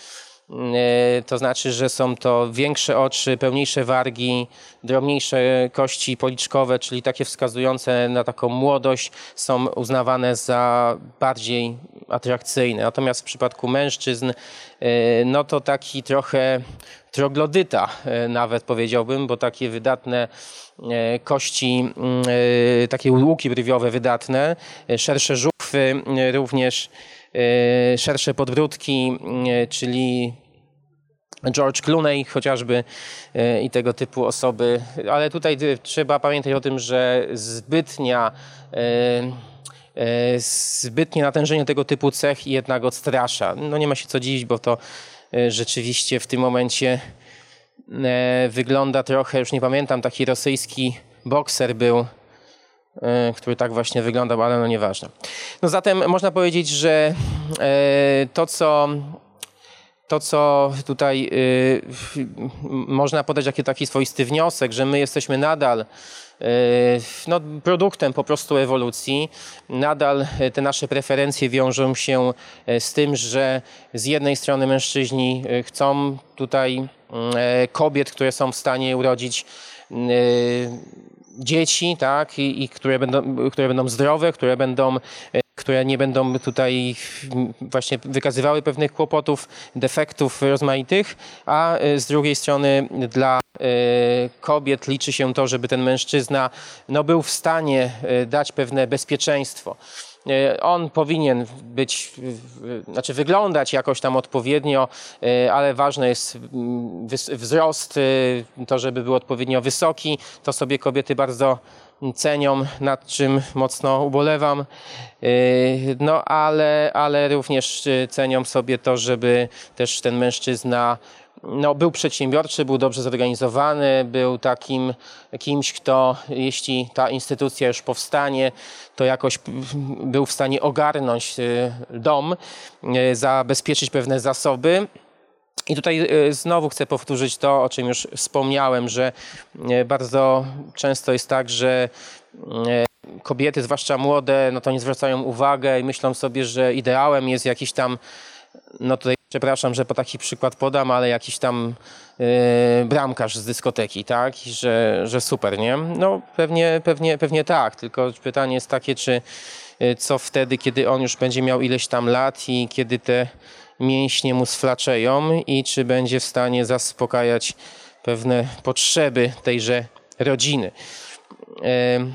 to znaczy, że są to większe oczy, pełniejsze wargi, drobniejsze kości policzkowe, czyli takie wskazujące na taką młodość, są uznawane za bardziej atrakcyjne. Natomiast w przypadku mężczyzn, e, no to taki trochę troglodyta e, nawet powiedziałbym, bo takie wydatne kości, takie łuki brwiowe wydatne, szersze żuchwy również E, szersze podbródki, e, czyli George Clooney chociażby e, i tego typu osoby, ale tutaj trzeba pamiętać o tym, że zbytnia zbytnie natężenie tego typu cech jednak odstrasza. No nie ma się co dziwić, bo to rzeczywiście w tym momencie wygląda trochę, już nie pamiętam, taki rosyjski bokser był, który tak właśnie wyglądał, ale no nieważne. No zatem można powiedzieć, że e, to, co to, co tutaj y, można podać jako taki swoisty wniosek, że my jesteśmy nadal no, produktem po prostu ewolucji. Nadal te nasze preferencje wiążą się z tym, że z jednej strony mężczyźni chcą tutaj kobiet, które są w stanie urodzić dzieci, tak, i, i które, będą, które będą zdrowe, które będą e, które nie będą tutaj właśnie wykazywały pewnych kłopotów, defektów rozmaitych, a e, z drugiej strony dla e, kobiet liczy się to, żeby ten mężczyzna no, był w stanie dać pewne bezpieczeństwo. E, on powinien być, znaczy wyglądać jakoś tam odpowiednio, e, ale ważny jest mm, wzrost, e, to żeby był odpowiednio wysoki. To sobie kobiety bardzo cenią, nad czym mocno ubolewam. No ale, ale również cenią sobie to, żeby też ten mężczyzna no, był przedsiębiorczy, był dobrze zorganizowany, był takim kimś, kto jeśli ta instytucja już powstanie, to jakoś był w stanie ogarnąć y, dom, y, zabezpieczyć pewne zasoby. I tutaj y, znowu chcę powtórzyć to, o czym już wspomniałem, że bardzo często jest tak, że kobiety, zwłaszcza młode, no to nie zwracają uwagę i myślą sobie, że ideałem jest jakiś tam no tutaj przepraszam, że po taki przykład podam, ale jakiś tam yy, bramkarz z dyskoteki, tak? I że, że super, nie? No pewnie, pewnie, pewnie tak, tylko pytanie jest takie, czy yy, co wtedy, kiedy on już będzie miał ileś tam lat i kiedy te mięśnie mu sflaczeją i czy będzie w stanie zaspokajać pewne potrzeby tejże rodziny. Yy,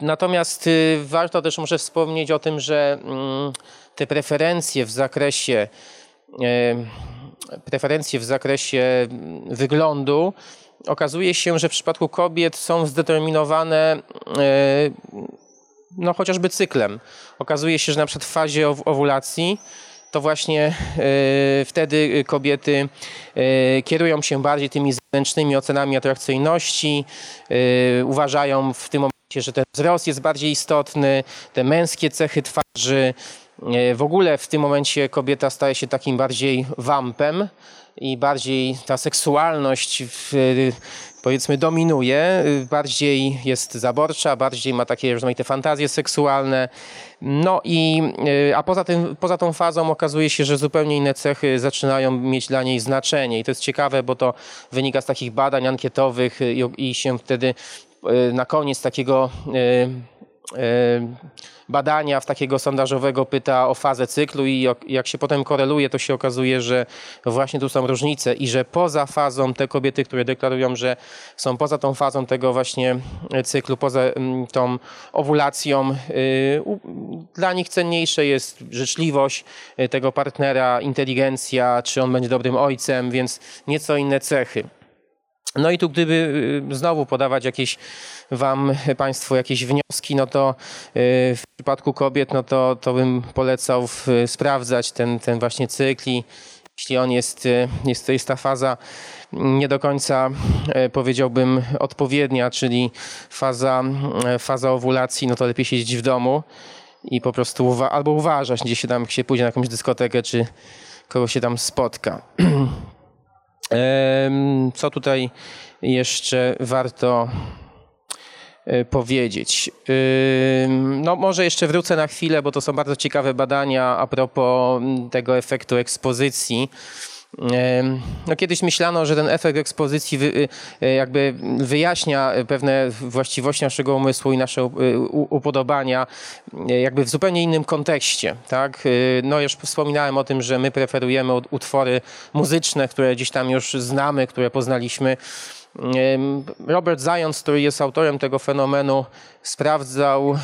natomiast y, warto też może wspomnieć o tym, że mm, te preferencje w zakresie e, preferencje w zakresie wyglądu okazuje się, że w przypadku kobiet są zdeterminowane e, no, chociażby cyklem. Okazuje się, że na przykład w fazie owulacji to właśnie e, wtedy kobiety kierują się bardziej tymi zewnętrznymi ocenami atrakcyjności, uważają w tym momencie, że ten wzrost jest bardziej istotny, te męskie cechy twarzy, E, w ogóle w tym momencie kobieta staje się takim bardziej wampem i bardziej ta seksualność powiedzmy dominuje, bardziej jest zaborcza, bardziej ma takie rozmaite fantazje seksualne. No i e, a poza, tym, poza tą fazą okazuje się, że zupełnie inne cechy zaczynają mieć dla niej znaczenie i to jest ciekawe, bo to wynika z takich badań ankietowych i, i się wtedy e, na koniec takiego badania w takiego sondażowego pyta o fazę cyklu i jak się potem koreluje, to się okazuje, że właśnie tu są różnice i że poza fazą te kobiety, które deklarują, że są poza tą fazą tego właśnie cyklu, poza tą owulacją, y, dla nich cenniejsze jest życzliwość y, tego partnera, inteligencja, czy on będzie dobrym ojcem, więc nieco inne cechy. No i tu gdyby y, znowu podawać jakieś wam państwo jakieś wnioski, no to y, w przypadku kobiet, no to, to bym polecał sprawdzać ten, ten właśnie cykl i jeśli on jest, y, jest, to jest ta faza nie do końca powiedziałbym odpowiednia, czyli faza, faza owulacji, no to lepiej siedzieć w domu i po prostu uwa albo uważać, gdzie się tam się pójdzie na jakąś dyskotekę, czy kogo się tam spotka. Co tutaj jeszcze warto e, powiedzieć? No, może jeszcze wrócę na chwilę, bo to są bardzo ciekawe badania a propos tego efektu ekspozycji. No, kiedyś myślano, że ten efekt ekspozycji wy, y, jakby wyjaśnia pewne właściwości naszego umysłu i nasze upodobania y, jakby w zupełnie innym kontekście. Tak? Y, no już wspominałem o tym, że my preferujemy utwory muzyczne, które gdzieś tam już znamy, które poznaliśmy. Robert Zając, który jest autorem tego fenomenu, sprawdzał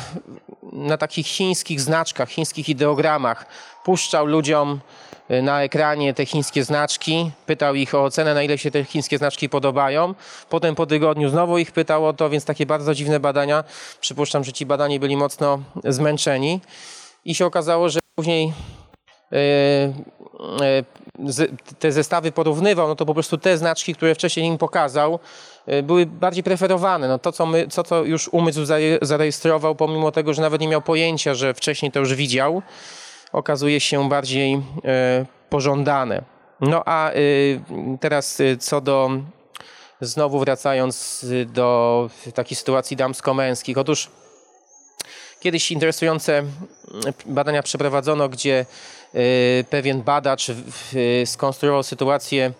na takich chińskich znaczkach, chińskich ideogramach, puszczał ludziom y, na ekranie te chińskie znaczki, pytał ich o ocenę, na ile się te chińskie znaczki podobają. Potem po tygodniu znowu ich pytał o to, więc takie bardzo dziwne badania. Przypuszczam, że ci badani byli mocno zmęczeni i się okazało, że później y, y, te zestawy porównywał, no to po prostu te znaczki, które wcześniej im pokazał, były bardziej preferowane. No to, co, my, co, co już umysł zarejestrował, pomimo tego, że nawet nie miał pojęcia, że wcześniej to już widział, okazuje się bardziej e, pożądane. No a e, teraz e, co do, znowu wracając do takiej sytuacji damsko-męskich. Otóż kiedyś interesujące badania przeprowadzono, gdzie pewien badacz skonstruował sytuację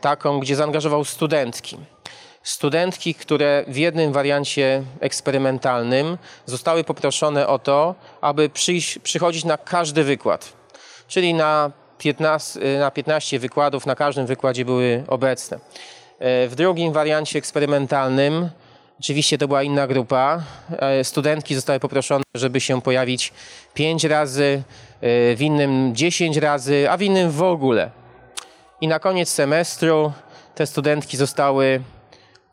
taką, gdzie zaangażował studentki studentki, które w jednym wariancie eksperymentalnym zostały poproszone o to, aby przyjść, przychodzić na każdy wykład. Czyli na 15, na 15 wykładów, na każdym wykładzie były obecne. E, w drugim wariancie eksperymentalnym, oczywiście to była inna grupa, e, studentki zostały poproszone, żeby się pojawić 5 razy, e, w innym 10 razy, a w innym w ogóle. I na koniec semestru te studentki zostały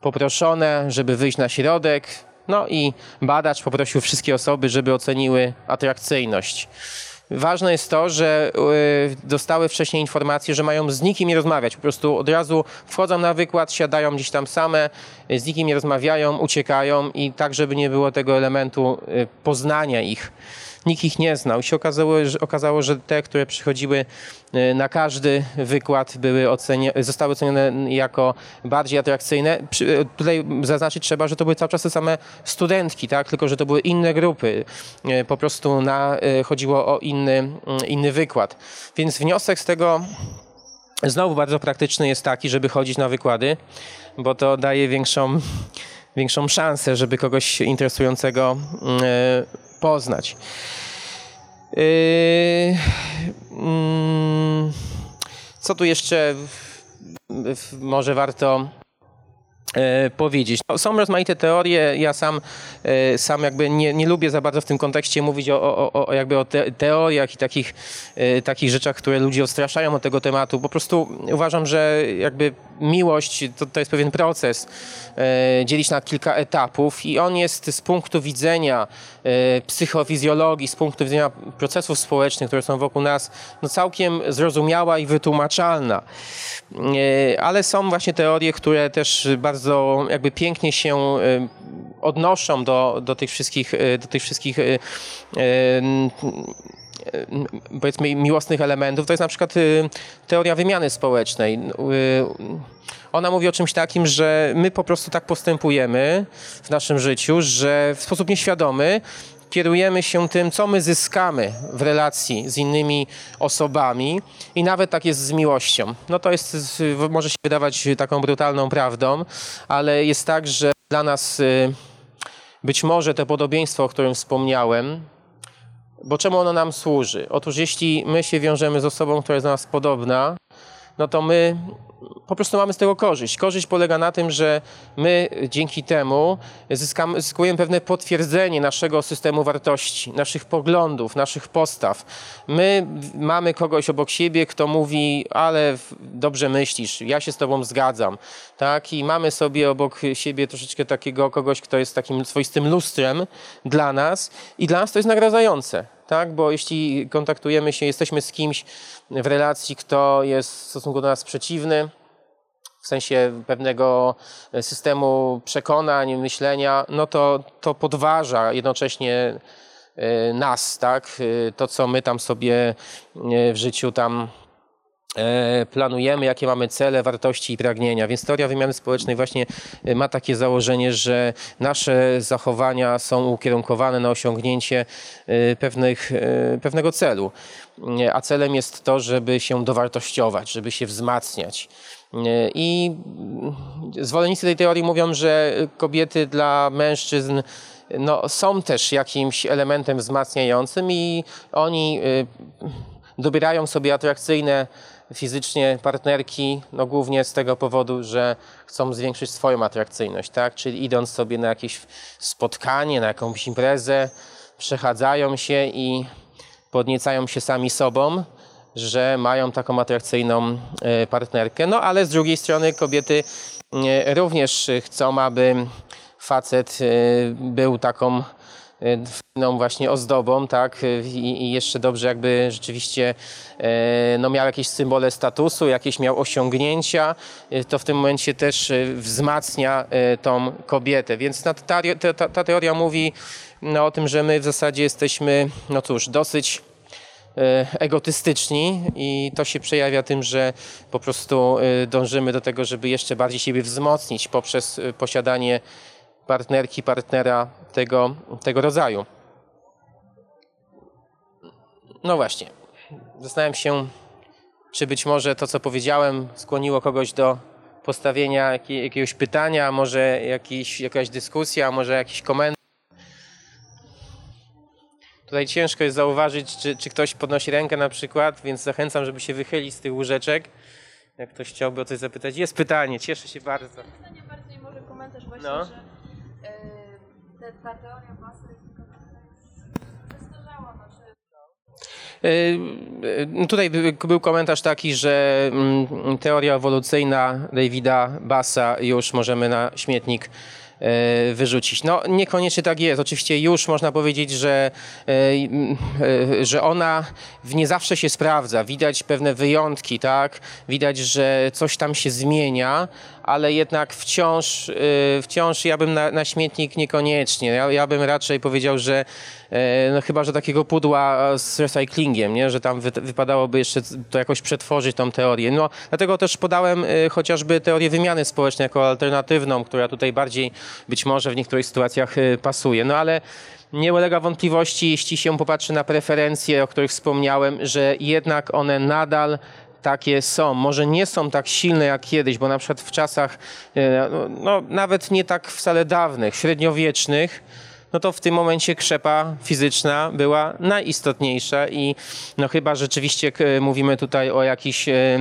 poproszone, żeby wyjść na środek. No i badacz poprosił wszystkie osoby, żeby oceniły atrakcyjność. Ważne jest to, że y, dostały wcześniej informację, że mają z nikim nie rozmawiać. Po prostu od razu wchodzą na wykład, siadają gdzieś tam same, z nikim nie rozmawiają, uciekają i tak, żeby nie było tego elementu y, poznania ich nikt ich nie znał. I się okazało, że, okazało, że te, które przychodziły e, na każdy wykład, były ocenia, zostały ocenione jako bardziej atrakcyjne. E, tutaj zaznaczyć trzeba, że to były cały czas te same studentki, tak? tylko że to były inne grupy. E, po prostu na, chodziło o inny, mm, inny wykład. Więc wniosek z tego znowu bardzo praktyczny jest taki, żeby chodzić na wykłady, bo to daje większą, większą szansę, żeby kogoś interesującego mm, poznać. Yy, mm, co tu jeszcze może warto powiedzieć. No, są rozmaite teorie, ja sam, e, sam jakby nie, nie lubię za bardzo w tym kontekście mówić o, o, o jakby o te, teoriach i takich, e, takich rzeczach, które ludzi odstraszają od tego tematu. Po prostu uważam, że jakby miłość to, to jest pewien proces, dzielić na kilka etapów i on jest z punktu widzenia psychofizjologii, z punktu widzenia procesów społecznych, które są wokół nas, no całkiem zrozumiała i wytłumaczalna. Ale są właśnie teorie, które też bardzo bardzo jakby pięknie się y, odnoszą do, do tych wszystkich, y, do tych wszystkich y, powiedzmy miłosnych elementów. To jest na przykład teoria wymiany społecznej. Ona mówi o czymś takim, że my po prostu tak postępujemy w naszym życiu, że w sposób nieświadomy kierujemy się tym, co my zyskamy w relacji z innymi osobami i nawet tak jest z miłością. No to jest, może się wydawać taką brutalną prawdą, ale jest tak, że dla nas y, być może to podobieństwo, o którym wspomniałem, bo czemu ono nam służy? Otóż jeśli my się wiążemy z osobą, która jest do nas podobna, no to my po prostu mamy z tego korzyść. Korzyść polega na tym, że my dzięki temu zyskamy, zyskujemy pewne potwierdzenie naszego systemu wartości, naszych poglądów, naszych postaw. My mamy kogoś obok siebie, kto mówi, ale dobrze myślisz, ja się z tobą zgadzam. Tak? I mamy sobie obok siebie troszeczkę takiego kogoś, kto jest takim swoistym lustrem dla nas i dla nas to jest nagradzające tak? Bo jeśli kontaktujemy się, jesteśmy z kimś w relacji, kto jest w stosunku do nas przeciwny, w sensie pewnego systemu przekonań, myślenia, no to to podważa jednocześnie e, nas, tak? E, to, co my tam sobie e, w życiu tam planujemy, jakie mamy cele, wartości i pragnienia. Więc teoria wymiany społecznej właśnie e, ma takie założenie, że nasze zachowania są ukierunkowane na osiągnięcie e, pewnych, pewnego celu. A celem jest to, żeby się dowartościować, żeby się wzmacniać. I zwolennicy tej teorii mówią, że kobiety dla mężczyzn no, są też jakimś elementem wzmacniającym i oni dobierają sobie atrakcyjne fizycznie partnerki, no głównie z tego powodu, że chcą zwiększyć swoją atrakcyjność, tak? Czyli idąc sobie na jakieś spotkanie, na jakąś imprezę, przechadzają się i podniecają się sami sobą, że mają taką atrakcyjną partnerkę. No ale z drugiej strony kobiety również chcą, aby facet był taką fajną właśnie ozdobą, tak, I, i, jeszcze dobrze jakby rzeczywiście e, no miał jakieś symbole statusu, jakieś miał osiągnięcia, to w tym momencie też wzmacnia tą kobietę. Więc ta, ta, ta teoria mówi no, o tym, że my w zasadzie jesteśmy, no cóż, dosyć egotystyczni i to się przejawia tym, że po prostu dążymy do tego, żeby jeszcze bardziej siebie wzmocnić poprzez posiadanie partnerki, partnera tego, tego rodzaju. No właśnie, zastanawiam się, czy być może to, co powiedziałem, skłoniło kogoś do postawienia jakiegoś pytania, może jakiś, jakaś dyskusja, może jakiś komentarz. Tutaj ciężko jest zauważyć, czy, czy ktoś podnosi rękę na przykład, więc zachęcam, żeby się wychylić z tych łóżeczek. Jak ktoś chciałby o coś zapytać. Jest pytanie, cieszę się bardzo. Pytanie bardziej może komentarz właśnie, no. że ta teoria masy no Tutaj był komentarz taki, że mm, teoria ewolucyjna Davida Bassa już możemy na śmietnik E, wyrzucić. No niekoniecznie tak jest. Oczywiście już można powiedzieć, że, e, e, że ona nie zawsze się sprawdza. Widać pewne wyjątki, tak? Widać, że coś tam się zmienia, ale jednak wciąż, wciąż ja bym na, na śmietnik niekoniecznie. Ja, ja bym raczej powiedział, że no chyba, że takiego pudła z recyklingiem, nie? że tam wy, wypadałoby jeszcze to jakoś przetworzyć tą teorię. No, dlatego też podałem chociażby teorię wymiany społecznej jako alternatywną, która tutaj bardziej być może w niektórych sytuacjach y, pasuje. No ale nie ulega wątpliwości, jeśli się popatrzy na preferencje, o których wspomniałem, że jednak one nadal takie są. Może nie są tak silne jak kiedyś, bo na przykład w czasach, no, no, nawet nie tak wcale dawnych, średniowiecznych, no to w tym momencie krzepa fizyczna była najistotniejsza i no chyba rzeczywiście mówimy tutaj o jakichś E,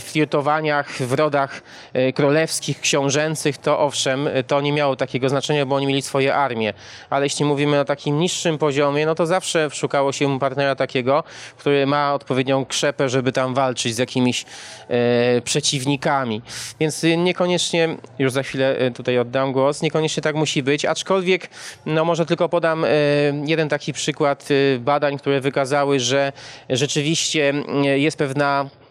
flirtowaniach w rodach e, królewskich, książęcych, to owszem, to nie miało takiego znaczenia, bo oni mieli swoje armie. Ale jeśli mówimy o takim niższym poziomie, no to zawsze szukało się partnera takiego, który ma odpowiednią krzepę, żeby tam walczyć z jakimiś e, przeciwnikami. Więc niekoniecznie, już za chwilę tutaj oddam głos, niekoniecznie tak musi być, aczkolwiek, no może tylko podam jeden taki przykład badań, które wykazały, że rzeczywiście jest pewna E,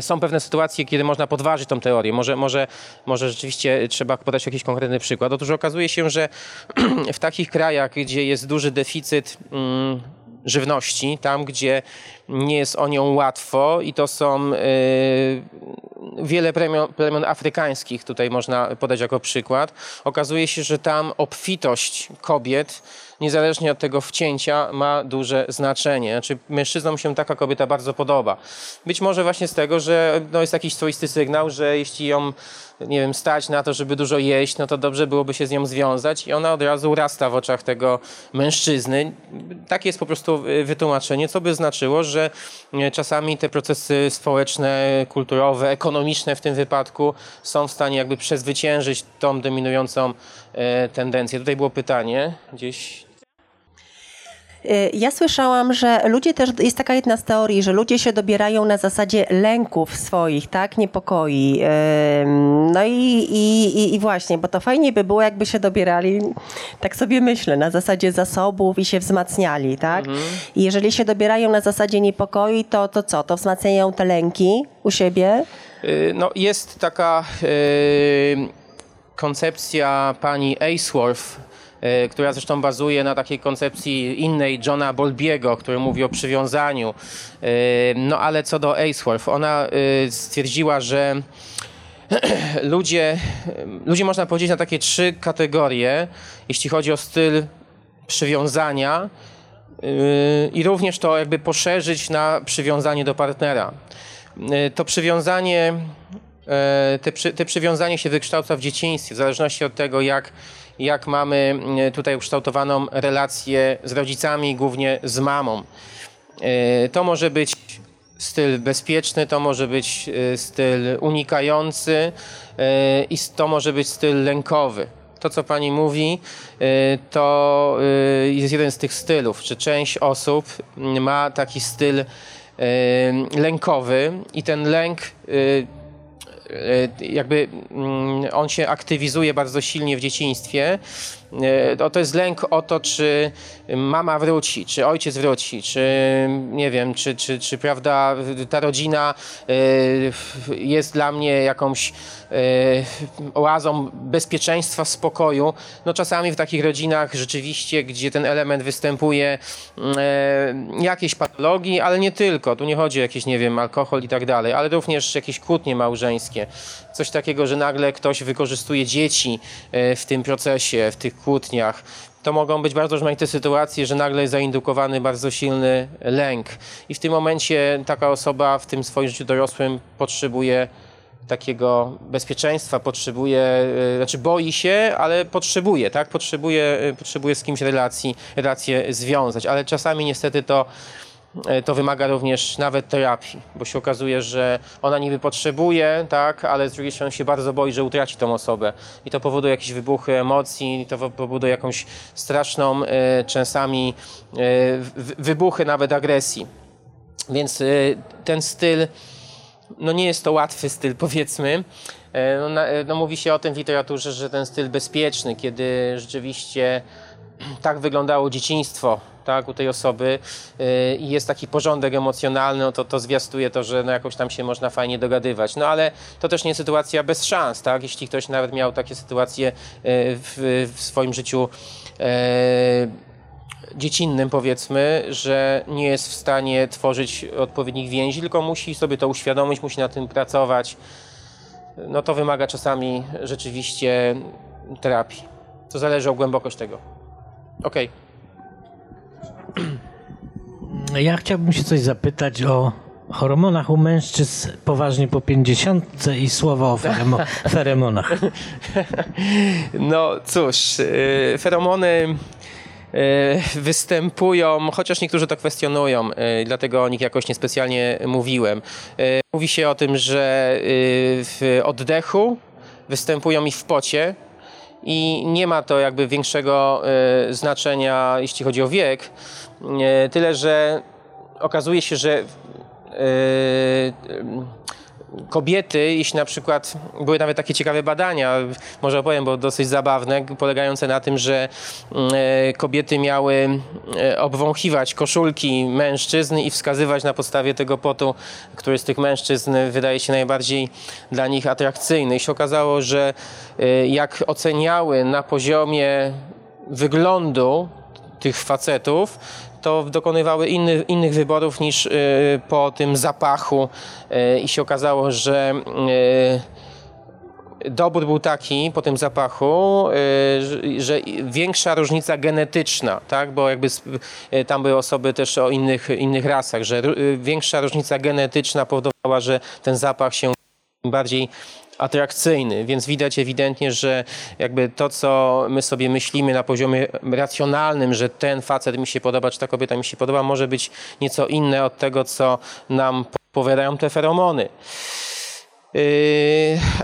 są pewne sytuacje, kiedy można podważyć tą teorię. Może, może, może rzeczywiście trzeba podać jakiś konkretny przykład. Otóż okazuje się, że w takich krajach, gdzie jest duży deficyt mm, żywności, tam gdzie nie jest o nią łatwo i to są y, wiele plemion, plemion afrykańskich, tutaj można podać jako przykład, okazuje się, że tam obfitość kobiet niezależnie od tego wcięcia, ma duże znaczenie. Znaczy, mężczyznom się taka kobieta bardzo podoba. Być może właśnie z tego, że no, jest jakiś swoisty sygnał, że jeśli ją nie wiem, stać na to, żeby dużo jeść, no to dobrze byłoby się z nią związać i ona od razu rasta w oczach tego mężczyzny. Takie jest po prostu wytłumaczenie, co by znaczyło, że e, czasami te procesy społeczne, kulturowe, ekonomiczne w tym wypadku są w stanie jakby przezwyciężyć tą dominującą e, tendencję. Tutaj było pytanie gdzieś Y, ja słyszałam, że ludzie też, jest taka jedna z teorii, że ludzie się dobierają na zasadzie lęków swoich, tak, niepokoi. No i, i, i właśnie, bo to fajnie by było, jakby się dobierali, tak sobie myślę, na zasadzie zasobów i się wzmacniali, tak? Mhm. I jeżeli się dobierają na zasadzie niepokoi, to, to co? To wzmacniają te lęki u siebie? Y, no jest taka yy, koncepcja pani Ainsworth, E, która zresztą bazuje na takiej koncepcji innej Johna Bolbiego, który mówi o przywiązaniu. E, no ale co do Ainsworth, ona e, stwierdziła, że ludzie, ludzie można powiedzieć na takie trzy kategorie, jeśli chodzi o styl przywiązania i również to jakby poszerzyć na przywiązanie do partnera. To przywiązanie, te, przy, te przywiązanie się wykształca w dzieciństwie, w zależności od tego, jak jak mamy e, tutaj ukształtowaną relację z rodzicami, głównie z mamą. E, to może być styl bezpieczny, to może być e, styl unikający i to może być styl lękowy. to co pani mówi, to jest jeden z tych stylów, że część osób ma taki styl lękowy i ten lęk jakby mm, on się aktywizuje bardzo silnie w dzieciństwie. Y, To, jest lęk o to, czy mama wróci, czy ojciec wróci, czy nie wiem, czy, czy, czy prawda, ta rodzina y, jest dla mnie jakąś y, oazą bezpieczeństwa, spokoju. No czasami w takich rodzinach rzeczywiście, gdzie ten element występuje, jakieś patologii, ale nie tylko. Tu nie chodzi o jakieś, nie wiem, alkohol i tak dalej, ale również jakieś kłótnie małżeńskie. Coś takiego, że nagle ktoś wykorzystuje dzieci w tym procesie, w tych kłótniach. To mogą być bardzo rozmaite sytuacje, że nagle jest zaindukowany bardzo silny lęk. I w tym momencie taka osoba w tym swoim życiu dorosłym potrzebuje takiego bezpieczeństwa, potrzebuje, y, znaczy boi się, ale potrzebuje, tak? Potrzebuje, y, potrzebuje z kimś relacji, relacje związać, ale czasami niestety to, to wymaga również nawet terapii, bo się okazuje, że ona niby potrzebuje, tak? Ale z drugiej strony się bardzo boi, że utraci tą osobę i to powoduje jakieś wybuchy emocji, to wo- powoduje jakąś straszną, y, czasami wy- wybuchy nawet agresji. Więc ten styl no nie jest to łatwy styl, powiedzmy. E, No, e, no mówi się o tym w literaturze, że ten styl bezpieczny, kiedy rzeczywiście tak wyglądało dzieciństwo tak, u tej osoby e, i jest taki porządek emocjonalny, no to, to zwiastuje to, że no jakoś tam się można fajnie dogadywać. No ale to też nie sytuacja bez szans, tak? Jeśli ktoś nawet miał takie sytuacje e, w, w swoim życiu e, dziecinnym, powiedzmy, że nie jest w stanie tworzyć odpowiednich więzi, tylko musi sobie to uświadomić, musi na tym pracować. No to wymaga czasami rzeczywiście terapii. To zależy o głębokość tego. Okej. Ja chciałbym się coś zapytać o hormonach u mężczyzn poważnie po 50 i słowo o feremo, feromonach. No cóż, yy, feromony yy, występują, chociaż niektórzy to kwestionują, yy, dlatego o nich jakoś niespecjalnie mówiłem. Mówi się o tym, że w oddechu występują i w pocie. I nie ma to jakby większego yy, znaczenia, jeśli chodzi o wiek. Yy, Tyle, że okazuje się, że yy, kobiety, jeśli na przykład były nawet takie ciekawe badania, może opowiem, bo dosyć zabawne, polegające na tym, że mm, e, kobiety miały e, obwąchiwać koszulki mężczyzn i wskazywać na podstawie tego potu, który z tych mężczyzn wydaje się najbardziej dla nich atrakcyjny. I się okazało, że e, jak oceniały na poziomie wyglądu tych facetów, to dokonywały inny, innych wyborów niż y, po tym zapachu y, i się okazało, że y, dobór był taki po tym zapachu, że, większa różnica genetyczna, tak? bo jakby tam były osoby też o innych, innych rasach, że większa różnica genetyczna powodowała, że ten zapach się bardziej atrakcyjny, więc widać ewidentnie, że jakby to, co my sobie myślimy na poziomie racjonalnym, że ten facet mi się podoba, czy ta kobieta mi się podoba, może być nieco inne od tego, co nam powiadają te feromony. Yy,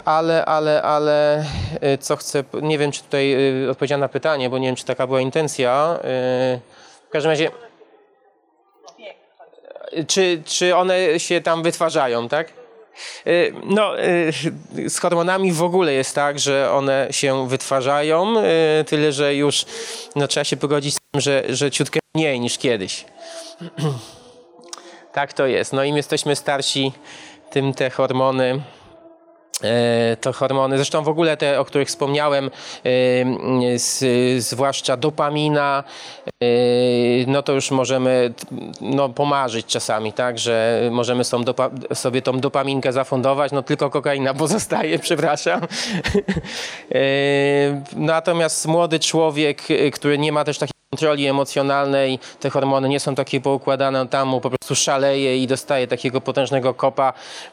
ale, ale, ale yy, co chcę, nie wiem, czy tutaj yy, odpowiedziałem na pytanie, bo nie wiem, czy taka była intencja. Yy, w każdym razie, czy, czy one się tam wytwarzają, tak? Y, No, y, z hormonami w ogóle jest tak, że one się wytwarzają, y, tyle że już no, trzeba się pogodzić z tym, że, że ciutkę mniej niż kiedyś. tak to jest. No im jesteśmy starsi, tym te hormony to hormony, zresztą w ogóle te, o których wspomniałem, e, zwłaszcza dopamina, e, no to już możemy no, pomarzyć czasami, tak, że możemy sobie tą dopaminkę zafundować, no tylko kokaina pozostaje, przepraszam. E, Natomiast młody człowiek, e, który nie ma też takiego kontroli emocjonalnej. Te hormony nie są takie poukładane, tam mu po prostu szaleje i dostaje takiego potężnego kopa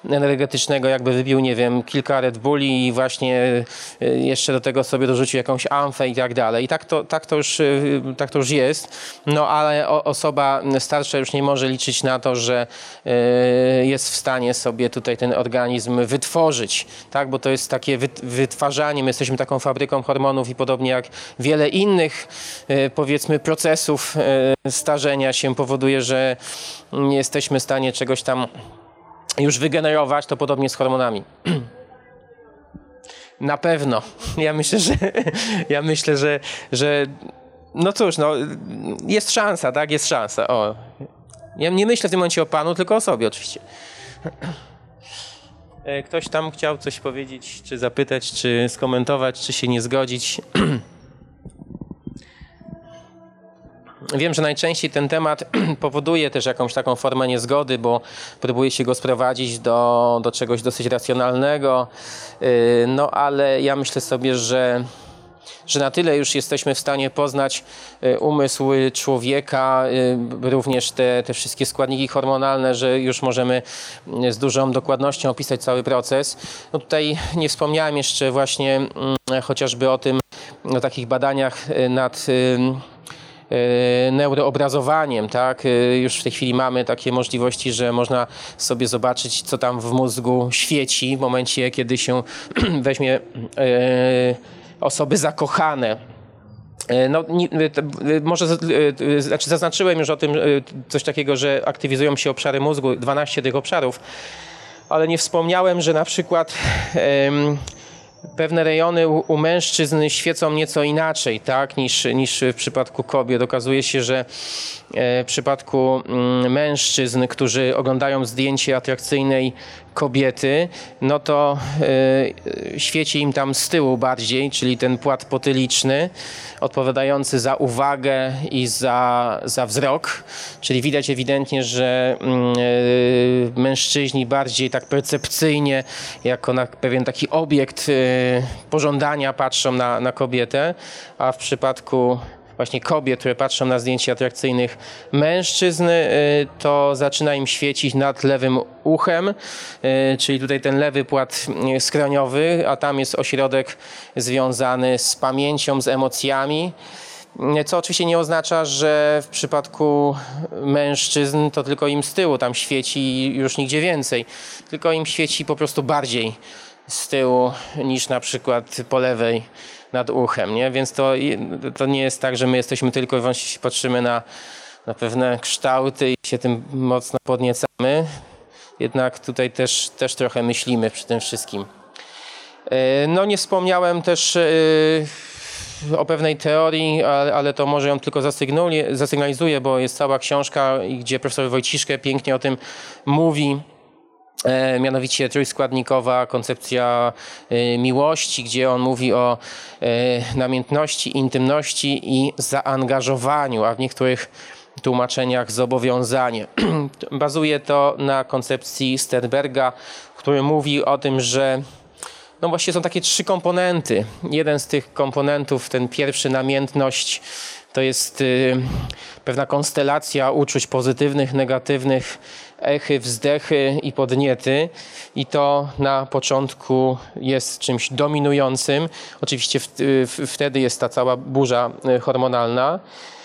energetycznego, jakby wybił, nie wiem, kilka Red Bulli i właśnie y, jeszcze do tego sobie dorzucił jakąś amfę i tak dalej. I tak to, tak to, już, y, tak to już jest, no ale osoba starsza już nie może liczyć na to, że y, jest w stanie sobie tutaj ten organizm wytworzyć, tak, bo to jest takie wyt- wytwarzanie, my jesteśmy taką fabryką hormonów i podobnie jak wiele innych, y, powiedzmy, procesów y, starzenia się powoduje, że nie jesteśmy w stanie czegoś tam już wygenerować, to podobnie z hormonami. Na pewno. Ja myślę, że ja myślę, że, że no cóż, no, jest szansa, tak? Jest szansa. O. Ja nie myślę w tym momencie o panu, tylko o sobie oczywiście. E, Ktoś tam chciał coś powiedzieć, czy zapytać, czy skomentować, czy się nie zgodzić. Wiem, że najczęściej ten temat powoduje też jakąś taką formę niezgody, bo próbuje się go sprowadzić do, do czegoś dosyć racjonalnego. Yy, No ale ja myślę sobie, że, że na tyle już jesteśmy w stanie poznać y, umysł człowieka, y, również te, te wszystkie składniki hormonalne, że już możemy y, z dużą dokładnością opisać cały proces. No tutaj nie wspomniałem jeszcze właśnie mm, chociażby o tym, o takich badaniach y, nad y, neuroobrazowaniem, tak? E, Już w tej chwili mamy takie możliwości, że można sobie zobaczyć, co tam w mózgu świeci w momencie, kiedy się weźmie e, osoby zakochane. E, No, e, e, może e, e, znaczy zaznaczyłem już o tym e, coś takiego, że aktywizują się obszary mózgu, 12 tych obszarów, ale nie wspomniałem, że na przykład pewne rejony u, mężczyzn świecą nieco inaczej, tak, niż, niż w przypadku kobiet. Okazuje się, że w przypadku mm, mężczyzn, którzy oglądają zdjęcie atrakcyjnej kobiety, no to e, świeci im tam z tyłu bardziej, czyli ten płat potyliczny, odpowiadający za uwagę i za, za wzrok, czyli widać ewidentnie, że mm, e, mężczyźni bardziej tak percepcyjnie, jako na pewien taki obiekt e, pożądania patrzą na, na kobietę, a w przypadku właśnie kobiet, które patrzą na zdjęcia atrakcyjnych mężczyzn, y, to zaczyna im świecić nad lewym uchem, y, czyli tutaj ten lewy płat y, skroniowy, a tam jest ośrodek związany z pamięcią, z emocjami. Co oczywiście nie oznacza, że w przypadku mężczyzn to tylko im z tyłu tam świeci już nigdzie więcej. Tylko im świeci po prostu bardziej z tyłu niż na przykład po lewej nad uchem, nie? Więc to, to nie jest tak, że my jesteśmy tylko i wyłącznie patrzymy na, na pewne kształty i się tym mocno podniecamy. Jednak tutaj też, też trochę myślimy przy tym wszystkim. E, No nie wspomniałem też e, o pewnej teorii, ale, to może ją tylko zasygnalizuję, bo jest cała książka, gdzie profesor Wojciszkę pięknie o tym mówi. E, mianowicie trójskładnikowa koncepcja e, miłości, gdzie on mówi o e, namiętności, intymności i zaangażowaniu, a w niektórych tłumaczeniach zobowiązanie. Bazuje to na koncepcji Sternberga, który mówi o tym, że no właśnie są takie trzy komponenty. Jeden z tych komponentów, ten pierwszy namiętność, to jest y, pewna konstelacja uczuć pozytywnych, negatywnych, echy, wzdechy i podniety. I to na początku jest czymś dominującym. Oczywiście y, wtedy jest ta cała burza y, hormonalna.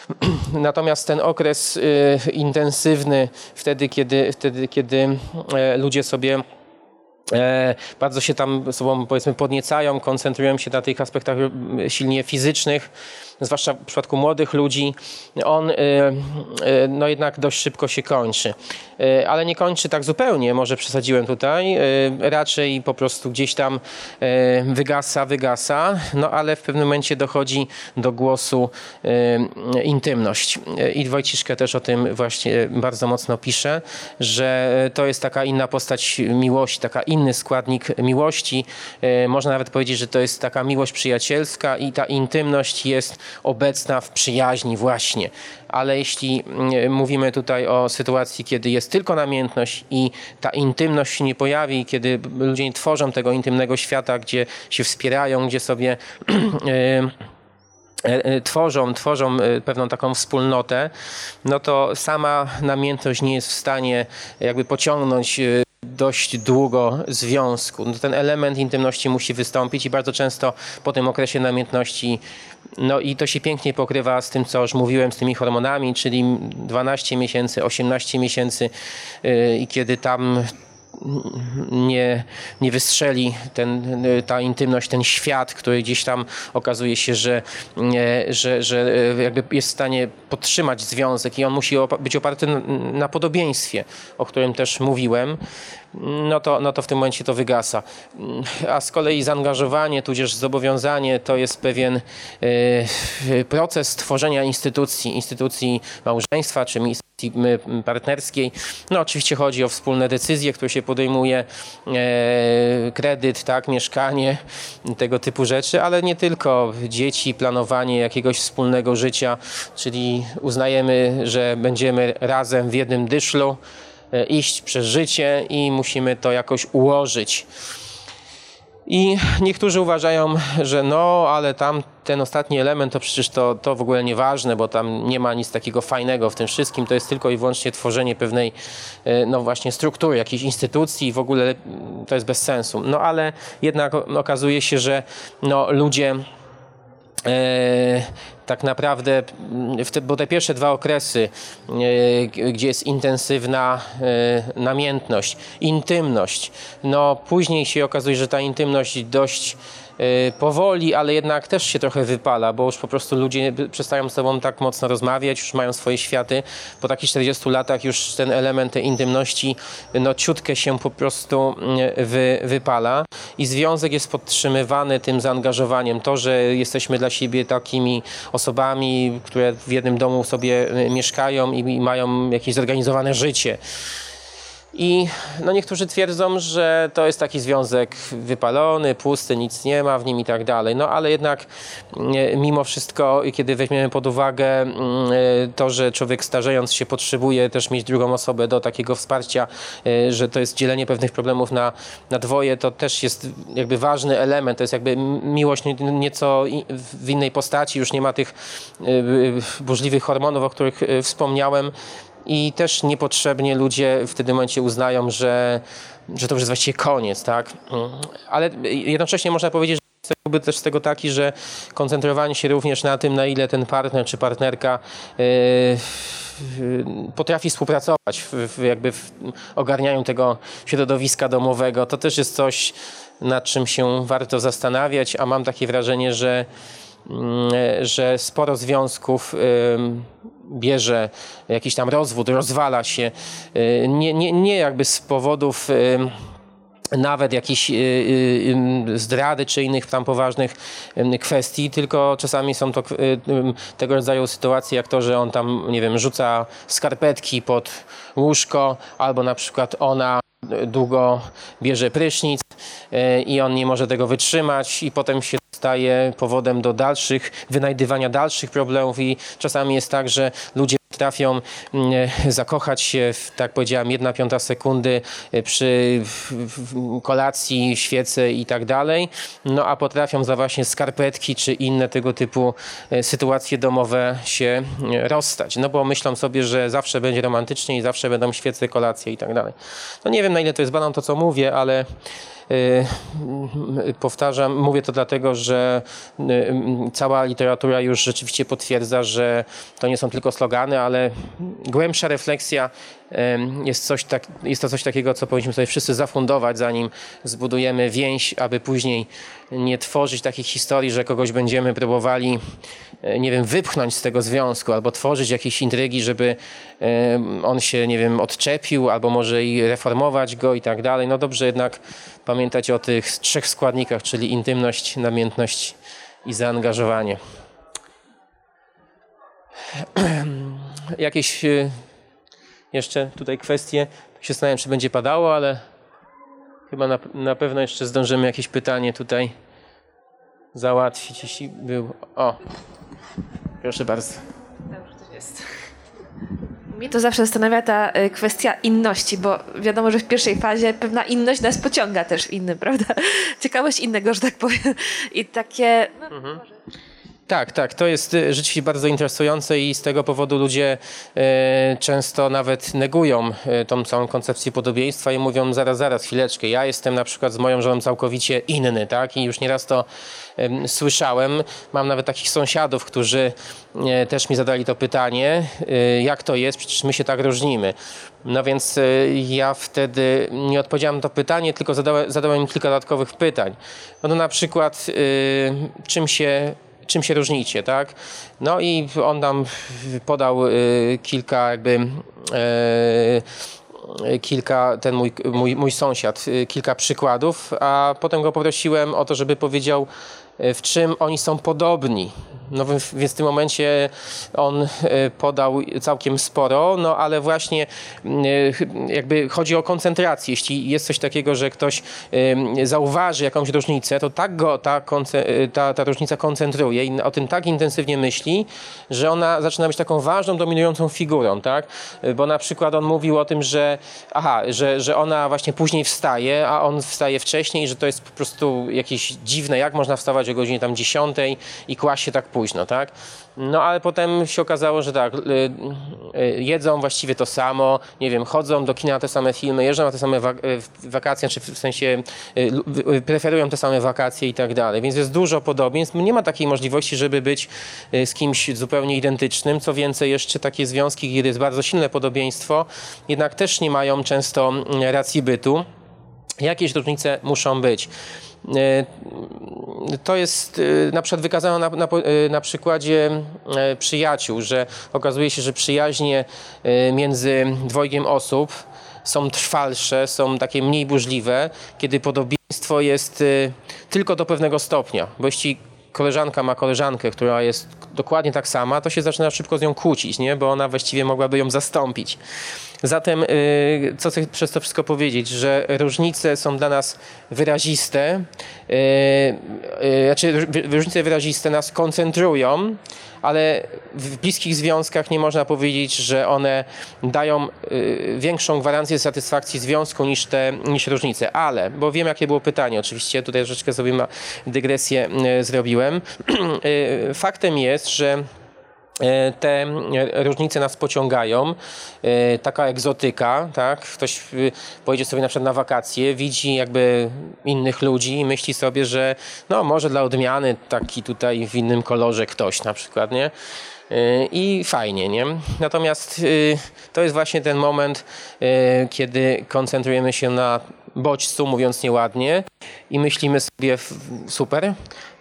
Natomiast ten okres y, intensywny, wtedy kiedy, wtedy, kiedy e, ludzie sobie e, bardzo się tam sobą powiedzmy podniecają, koncentrują się na tych aspektach e, silnie fizycznych, zwłaszcza w przypadku młodych ludzi, on e, e, no jednak dość szybko się kończy. E, Ale nie kończy tak zupełnie, może przesadziłem tutaj, raczej po prostu gdzieś tam wygasa, wygasa, no ale w pewnym momencie dochodzi do głosu intymność. I Wojciszkę też o tym właśnie bardzo mocno pisze, że to jest taka inna postać miłości, taka inny składnik miłości. Można nawet powiedzieć, że to jest taka miłość przyjacielska i ta intymność jest obecna w przyjaźni właśnie. Ale jeśli mm, mówimy tutaj o sytuacji, kiedy jest tylko namiętność i ta intymność się nie pojawi, kiedy ludzie nie tworzą tego intymnego świata, gdzie się wspierają, gdzie sobie e, e, tworzą, tworzą e, pewną taką wspólnotę, no to sama namiętność nie jest w stanie jakby pociągnąć dość długo związku. No ten element intymności musi wystąpić i bardzo często po tym okresie namiętności, no i to się pięknie pokrywa z tym, co już mówiłem, z tymi hormonami, czyli 12 miesięcy, 18 miesięcy yy, i kiedy tam nie, nie wystrzeli ten, ta intymność, ten świat, który gdzieś tam okazuje się, że, że, że e, jakby jest w stanie podtrzymać związek i on musi być oparty na podobieństwie, o którym też mówiłem, no to, no to w tym momencie to wygasa. A z kolei zaangażowanie, tudzież zobowiązanie to jest pewien e, proces tworzenia instytucji, instytucji małżeństwa czy instytucji partnerskiej. No oczywiście chodzi o wspólne decyzje, które się podejmuje, e, kredyt, tak, mieszkanie, tego typu rzeczy, ale nie tylko dzieci, planowanie jakiegoś wspólnego życia, czyli uznajemy, że będziemy razem w jednym dyszlu, iść przez życie i musimy to jakoś ułożyć. I niektórzy uważają, że no, ale tam ten ostatni element to przecież to, to w ogóle nieważne, bo tam nie ma nic takiego fajnego w tym wszystkim. To jest tylko i wyłącznie tworzenie pewnej, e, no właśnie, struktury, jakiejś instytucji i w ogóle to jest bez sensu. No ale jednak okazuje się, że no, ludzie e, tak naprawdę, mm, te, bo te pierwsze dwa okresy, e, gdzie jest intensywna e, namiętność, intymność, no później się okazuje, że ta intymność dość powoli, ale jednak też się trochę wypala, bo już po prostu ludzie przestają z sobą tak mocno rozmawiać, już mają swoje światy. Po takich 40 latach już ten element tej intymności, no ciutkę się po prostu mm, wy, wypala i związek jest podtrzymywany tym zaangażowaniem. To, że jesteśmy dla siebie takimi osobami, które w jednym domu sobie y, mieszkają i, i mają jakieś zorganizowane życie. I no niektórzy twierdzą, że to jest taki związek wypalony, pusty, nic nie ma w nim i tak dalej. No ale jednak e, mimo wszystko, kiedy weźmiemy pod uwagę mm, to, że człowiek starzejąc się potrzebuje też mieć drugą osobę do takiego wsparcia, e, że to jest dzielenie pewnych problemów na, na dwoje, to też jest jakby ważny element. To jest jakby miłość nie- nieco w innej postaci, już nie ma tych e, burzliwych hormonów, o których wspomniałem. I też niepotrzebnie ludzie w tym momencie uznają, że, że to już jest właściwie koniec, tak? Mm. Ale jednocześnie można powiedzieć, że byłby też z tego taki, że koncentrowanie się również na tym, na ile ten partner czy partnerka yy, yy, potrafi współpracować w, w, jakby w ogarnianiu tego środowiska domowego, to też jest coś, nad czym się warto zastanawiać, a mam takie wrażenie, że że sporo związków bierze jakiś tam rozwód, rozwala się, y, nie, nie, nie jakby z powodów nawet jakiejś ym, zdrady czy innych tam poważnych kwestii, tylko czasami są to tego rodzaju sytuacje, jak to, że on tam, nie wiem, rzuca skarpetki pod łóżko, albo na przykład ona długo bierze prysznic i on nie może tego wytrzymać i potem się staje powodem do dalszych, wynajdywania dalszych problemów i czasami jest tak, że ludzie potrafią mm, zakochać się w, tak powiedziałem, jedna piąta sekundy y, przy kolacji, świece i tak dalej, no a potrafią za właśnie skarpetki czy inne tego typu y, sytuacje domowe się rozstać, no bo myślą sobie, że zawsze będzie romantycznie i zawsze będą świece, kolacje i tak dalej. No nie wiem na ile to jest banan to, co mówię, ale Powtarzam, mówię to dlatego, że y, cała literatura już rzeczywiście potwierdza, że to nie są tylko slogany, ale głębsza refleksja y, jest, coś tak, jest to coś takiego, co powinniśmy sobie wszyscy zafundować, zanim zbudujemy więź, aby później nie tworzyć takich historii, że kogoś będziemy próbowali, y, nie wiem, wypchnąć z tego związku, albo tworzyć jakieś intrygi, żeby on się, nie wiem, odczepił, albo może i reformować go i tak dalej. No dobrze jednak pamiętać o tych trzech składnikach, czyli intymność, namiętność i zaangażowanie. Jakieś y, jeszcze tutaj kwestie? Się zastanawiam, czy będzie padało, ale chyba na, na pewno jeszcze zdążymy jakieś pytanie tutaj załatwić, jeśli był. O, proszę bardzo. Dobrze, to jest. Mnie to zawsze zastanawia ta y, kwestia inności, bo wiadomo, że w pierwszej fazie pewna inność nas pociąga też w innym, prawda? Ciekawość innego, że tak powiem. I takie. No, może. Tak, tak, to jest y, rzeczywiście bardzo interesujące i z tego powodu ludzie e, często nawet negują e, tą całą koncepcję podobieństwa i mówią zaraz, zaraz, chwileczkę, ja jestem na przykład z moją żoną całkowicie inny, tak, i już nieraz to em, słyszałem. Mam nawet takich sąsiadów, którzy e, też mi zadali to pytanie, jak to jest, przecież my się tak różnimy. No więc ja wtedy nie odpowiedziałem na to pytanie, tylko zadałem, zadałem im kilka dodatkowych pytań. No, na przykład, czym się czym się różnicie, tak? No i on nam podał y, kilka jakby y, kilka, ten mój, mój, mój sąsiad, y, kilka przykładów, a potem go poprosiłem o to, żeby powiedział, y, w czym oni są podobni. No więc w tym momencie on y, podał całkiem sporo, no ale właśnie y, jakby chodzi o koncentrację. Jeśli jest coś takiego, że ktoś zauważy jakąś różnicę, to tak go ta, ta, ta różnica koncentruje i o tym tak intensywnie myśli, że ona zaczyna być taką ważną, dominującą figurą, tak? Bo na przykład on mówił o tym, że aha, że, że ona właśnie później wstaje, a on wstaje wcześniej że to jest po prostu jakieś dziwne, jak można wstawać o godzinie tam 10 i kłaść się tak późno, tak? No ale potem się okazało, że tak, y, y, jedzą właściwie to samo, nie wiem, chodzą do kina na te same filmy, jeżdżą na te same y, wakacje, czy w sensie preferują te same wakacje i tak dalej. Więc jest dużo podobieństw. Nie ma takiej możliwości, żeby być z kimś zupełnie identycznym. Co więcej, jeszcze takie związki, kiedy jest bardzo silne podobieństwo, jednak też nie mają często mm, racji bytu. Jakieś różnice muszą być. E, To jest e, na przykład wykazano na, na, e, na przykładzie przyjaciół, że okazuje się, że przyjaźnie między dwojgiem osób są trwalsze, są takie mniej burzliwe, kiedy podobieństwo jest tylko do pewnego stopnia. Bo jeśli koleżanka ma koleżankę, która jest dokładnie tak sama, to się zaczyna szybko z nią kłócić, nie? bo ona właściwie mogłaby ją zastąpić. Zatem, y, co chcę przez to wszystko powiedzieć, że różnice są dla nas wyraziste, y, y, znaczy różnice wyraziste nas koncentrują, ale w bliskich związkach nie można powiedzieć, że one dają większą gwarancję satysfakcji związku niż te niż różnice. Ale, bo wiem jakie było pytanie, oczywiście tutaj troszeczkę sobie dygresję zrobiłem. Faktem jest, że te e, różnice nas pociągają. E, Taka egzotyka, tak? Ktoś y, pojedzie sobie na przykład na wakacje, widzi jakby innych ludzi i myśli sobie, że no może dla odmiany taki tutaj w innym kolorze ktoś na przykład, nie? E, I fajnie, nie? Natomiast y, to jest właśnie ten moment, e, kiedy koncentrujemy się na bodźcu, mówiąc nieładnie, i myślimy sobie super.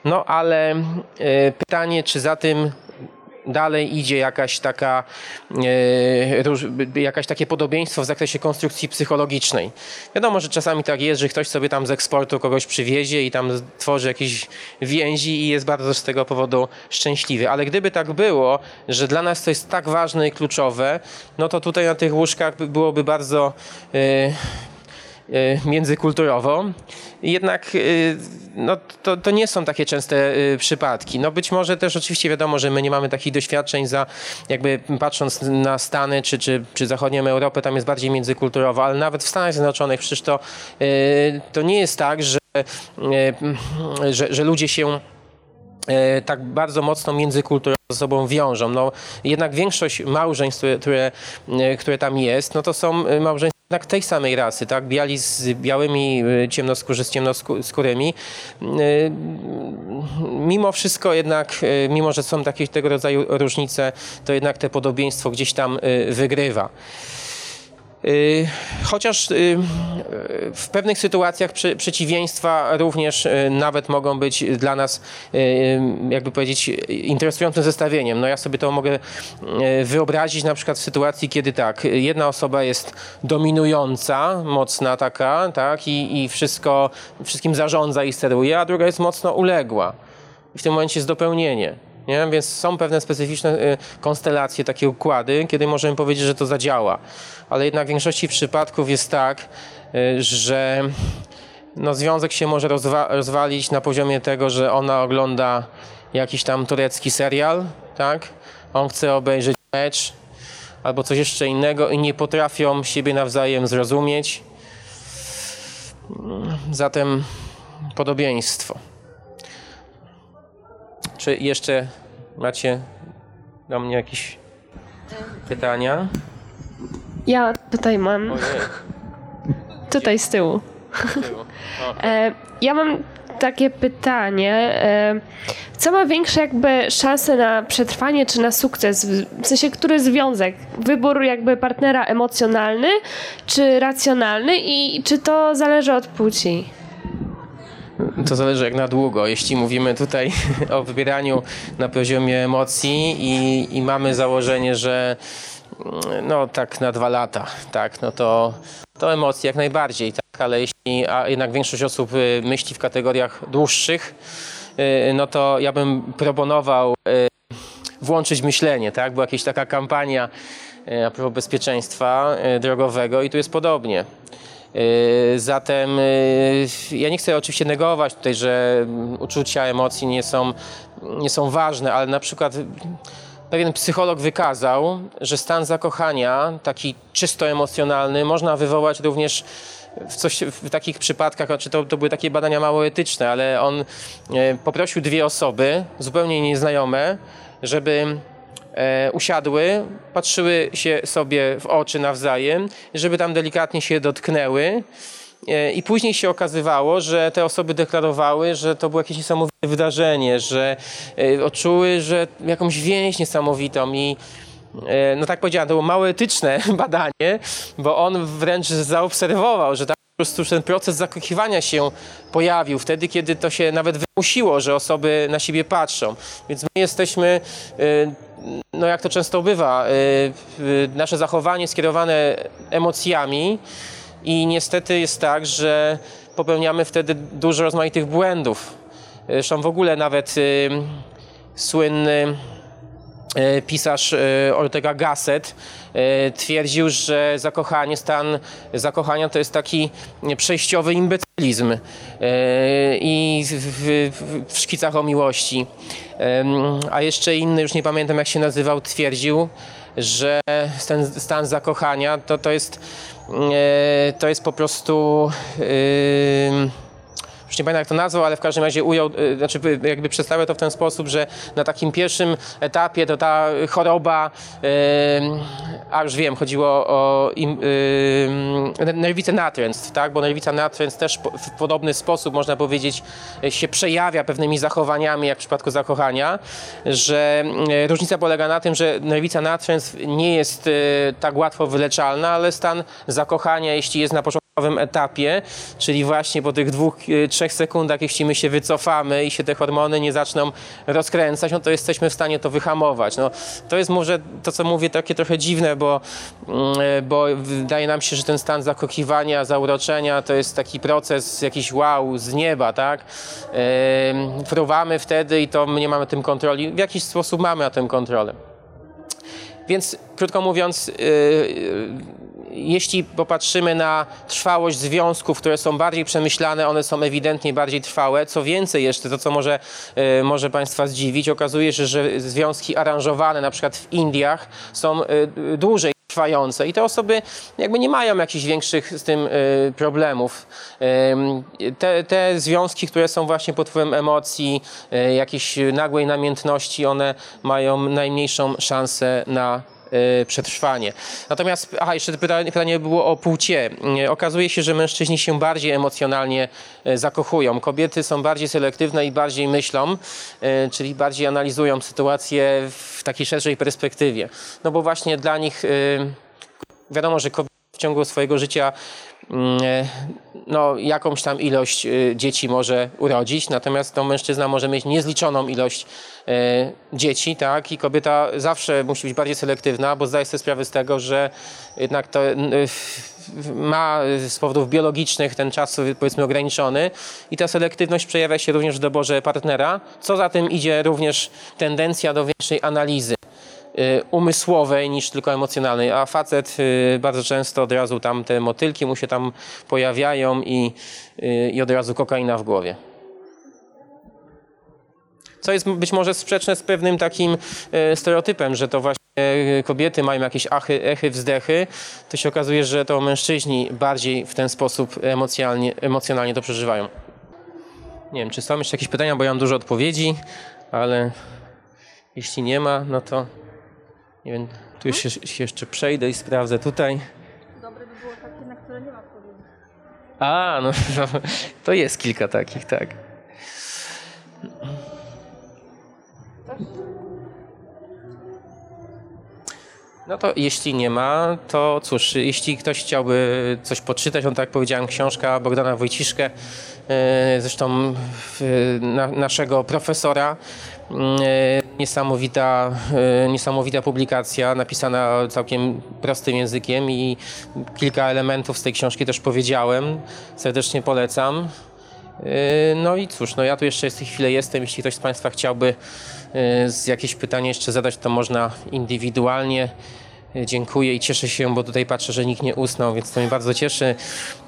No ale e, pytanie, czy za tym dalej idzie jakaś taka, e, jakaś takie podobieństwo w zakresie konstrukcji psychologicznej. Wiadomo, że czasami tak jest, że ktoś sobie tam z eksportu kogoś przywiezie i tam tworzy jakieś więzi i jest bardzo z tego powodu szczęśliwy. Ale gdyby tak było, że dla nas to jest tak ważne i kluczowe, no to tutaj na tych łóżkach by- byłoby bardzo e, międzykulturowo. Jednak e, no, to, to nie są takie częste e, przypadki. No być może też oczywiście wiadomo, że my nie mamy takich doświadczeń za jakby patrząc na Stany czy, czy, czy zachodnią Europę, tam jest bardziej międzykulturowo, ale nawet w Stanach Zjednoczonych przecież to, e, to nie jest tak, że, e, że, że ludzie się e, tak bardzo mocno międzykulturowo ze sobą wiążą. No, jednak większość małżeństw, które, które, e, tam jest, no to są e, małżeństwa jednak tej samej rasy, tak? Biali z białymi, e, ciemnoskórzy z ciemnoskórymi. E, Mimo wszystko jednak, e, mimo że są takie tego rodzaju różnice, to jednak te podobieństwo gdzieś tam wygrywa. Y, Chociaż y, w pewnych sytuacjach prze- przeciwieństwa również y, nawet mogą być dla nas, jakby powiedzieć, interesującym zestawieniem. No ja sobie to mogę wyobrazić na przykład w sytuacji, kiedy tak, jedna osoba jest dominująca, mocna taka, tak, i, i wszystko, wszystkim zarządza i steruje, a druga jest mocno uległa. I w tym momencie jest dopełnienie. Nie? Więc są pewne specyficzne y, konstelacje, takie układy, kiedy możemy powiedzieć, że to zadziała. Ale jednak w większości przypadków jest tak, y, że no, związek się może rozwa- rozwalić na poziomie tego, że ona ogląda jakiś tam turecki serial, tak? On chce obejrzeć mecz albo coś jeszcze innego i nie potrafią siebie nawzajem zrozumieć. Zatem podobieństwo. Czy jeszcze macie do mnie jakieś pytania? Ja tutaj mam, Ojej, tutaj z tyłu. z tyłu. O. E, ja mam takie pytanie. E, co ma większe jakby szanse na przetrwanie czy na sukces? W sensie, który związek? Wybór jakby partnera emocjonalny czy racjonalny i czy to zależy od płci? To zależy jak na długo. Jeśli mówimy tutaj o wybieraniu na poziomie emocji i, i mamy założenie, że mm, no tak na dwa lata, tak, no to, to emocje jak najbardziej, tak, ale jeśli a jednak większość osób y, myśli w kategoriach dłuższych, y, no to ja bym proponował y, włączyć myślenie, tak? Była jakaś taka kampania a propos bezpieczeństwa drogowego i tu jest podobnie. E, Zatem e, ja nie chcę oczywiście negować tutaj, że uczucia, emocje nie są, nie są ważne, ale na przykład pewien psycholog wykazał, że stan zakochania, taki czysto emocjonalny, można wywołać również w, coś, w takich przypadkach, znaczy to, to były takie badania mało etyczne, ale on e, poprosił dwie osoby, zupełnie nieznajome, żeby usiadły, patrzyły się sobie w oczy nawzajem, żeby tam delikatnie się dotknęły. E, I później się okazywało, że te osoby deklarowały, że to było jakieś niesamowite wydarzenie, że e, odczuły, że jakąś więź niesamowitą i e, no tak powiedziałem, to było mało etyczne badanie, bo on wręcz zaobserwował, że tam po prostu ten proces zakochiwania się pojawił wtedy, kiedy to się nawet wymusiło, że osoby na siebie patrzą. Więc my jesteśmy, no jak to często bywa, y, y, nasze zachowanie skierowane emocjami i niestety jest tak, że popełniamy wtedy dużo rozmaitych błędów. Zresztą w ogóle nawet y, słynny pisarz Ortega Gasset twierdził, że zakochanie, stan zakochania to jest taki przejściowy imbecylizm e, i w, w, szkicach o miłości. A jeszcze inny, już nie pamiętam jak się nazywał, twierdził, że ten stan zakochania to, to, jest, e, to jest po prostu... em, już nie pamiętam jak to nazwał, ale w każdym razie ujął, y, znaczy y, jakby przedstawiał to w ten sposób, że na takim pierwszym etapie to ta choroba, y, a już wiem, chodziło o nerwicę natręstw, tak? bo nerwica natręstw też w podobny sposób, można powiedzieć, się przejawia pewnymi zachowaniami, jak w przypadku zakochania, że różnica polega na tym, że nerwica natręstw nie jest tak łatwo wyleczalna, ale stan zakochania, jeśli jest na początku nowym etapie, czyli właśnie po tych dwóch, y, trzech sekundach, jeśli my się wycofamy i się te hormony nie zaczną rozkręcać, no to jesteśmy w stanie to wyhamować. No, to jest może to, co mówię, takie trochę dziwne, bo, mm, y, bo wydaje nam się, że ten stan zakochiwania, zauroczenia to jest taki proces jakiś wow z nieba, tak? Ym, Fruwamy wtedy i to my nie mamy tym kontroli. W jakiś sposób mamy na tym kontrolę. Więc krótko mówiąc, yy, yy, jeśli popatrzymy na trwałość związków, które są bardziej przemyślane, one są ewidentnie bardziej trwałe. Co więcej jeszcze, to co może, yy, może Państwa zdziwić, okazuje się, że związki aranżowane na przykład w Indiach są yy, dłużej trwające i te osoby jakby nie mają jakichś większych z tym y, problemów. Te, te związki, które są właśnie pod wpływem emocji, jakiejś nagłej namiętności, one mają najmniejszą szansę na przetrwanie. Natomiast, aha, jeszcze pytanie, pytanie było o płcie. Y, Okazuje się, że mężczyźni się bardziej emocjonalnie y, zakochują. Kobiety są bardziej selektywne i bardziej myślą, czyli bardziej analizują sytuację w takiej szerszej perspektywie. No bo właśnie dla nich wiadomo, że kobieta w ciągu swojego życia e, no, jakąś tam ilość y, dzieci może urodzić, natomiast no, mężczyzna może mieć niezliczoną ilość e, dzieci, tak? I kobieta zawsze musi być bardziej selektywna, bo zdaje sobie sprawę z tego, że jednak to ma z powodów biologicznych ten czas powiedzmy ograniczony i ta selektywność przejawia się również w doborze partnera. Co za tym idzie również tendencja do większej analizy umysłowej niż tylko emocjonalnej, a facet y, bardzo często od razu tam te motylki mu się tam pojawiają i, y, i od razu kokaina w głowie. Co jest być może sprzeczne z pewnym takim stereotypem, że to właśnie kobiety mają jakieś achy, echy, wzdechy, to się okazuje, że to mężczyźni bardziej w ten sposób emocjonalnie, emocjonalnie to przeżywają. Nie wiem, czy są jeszcze jakieś pytania, bo ja mam dużo odpowiedzi, ale jeśli nie ma, no to nie wiem, tu już się, się jeszcze przejdę i sprawdzę tutaj. Dobre by było takie, na które nie ma A, no, no to jest kilka takich, tak. No to jeśli nie ma, to cóż, jeśli ktoś chciałby coś poczytać, no tak jak powiedziałem, książka Bogdana Wojciszkę, e, zresztą naszego profesora, niesamowita, e, niesamowita publikacja, napisana całkiem prostym językiem i kilka elementów z tej książki też powiedziałem, serdecznie polecam. Yy, No i cóż, no ja tu jeszcze w tej chwili jestem. Jeśli ktoś z Państwa chciałby z jakieś pytanie jeszcze zadać, to można indywidualnie. Dziękuję i cieszę się, bo tutaj patrzę, że nikt nie usnął, więc to mnie bardzo cieszy.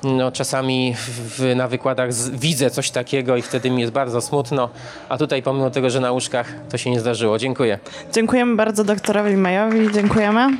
No, czasami w, na wykładach z, widzę coś takiego i wtedy mi jest bardzo smutno, a tutaj pomimo tego, że na łóżkach to się nie zdarzyło. Dziękuję. Dziękujemy bardzo doktorowi Majowi. Dziękujemy.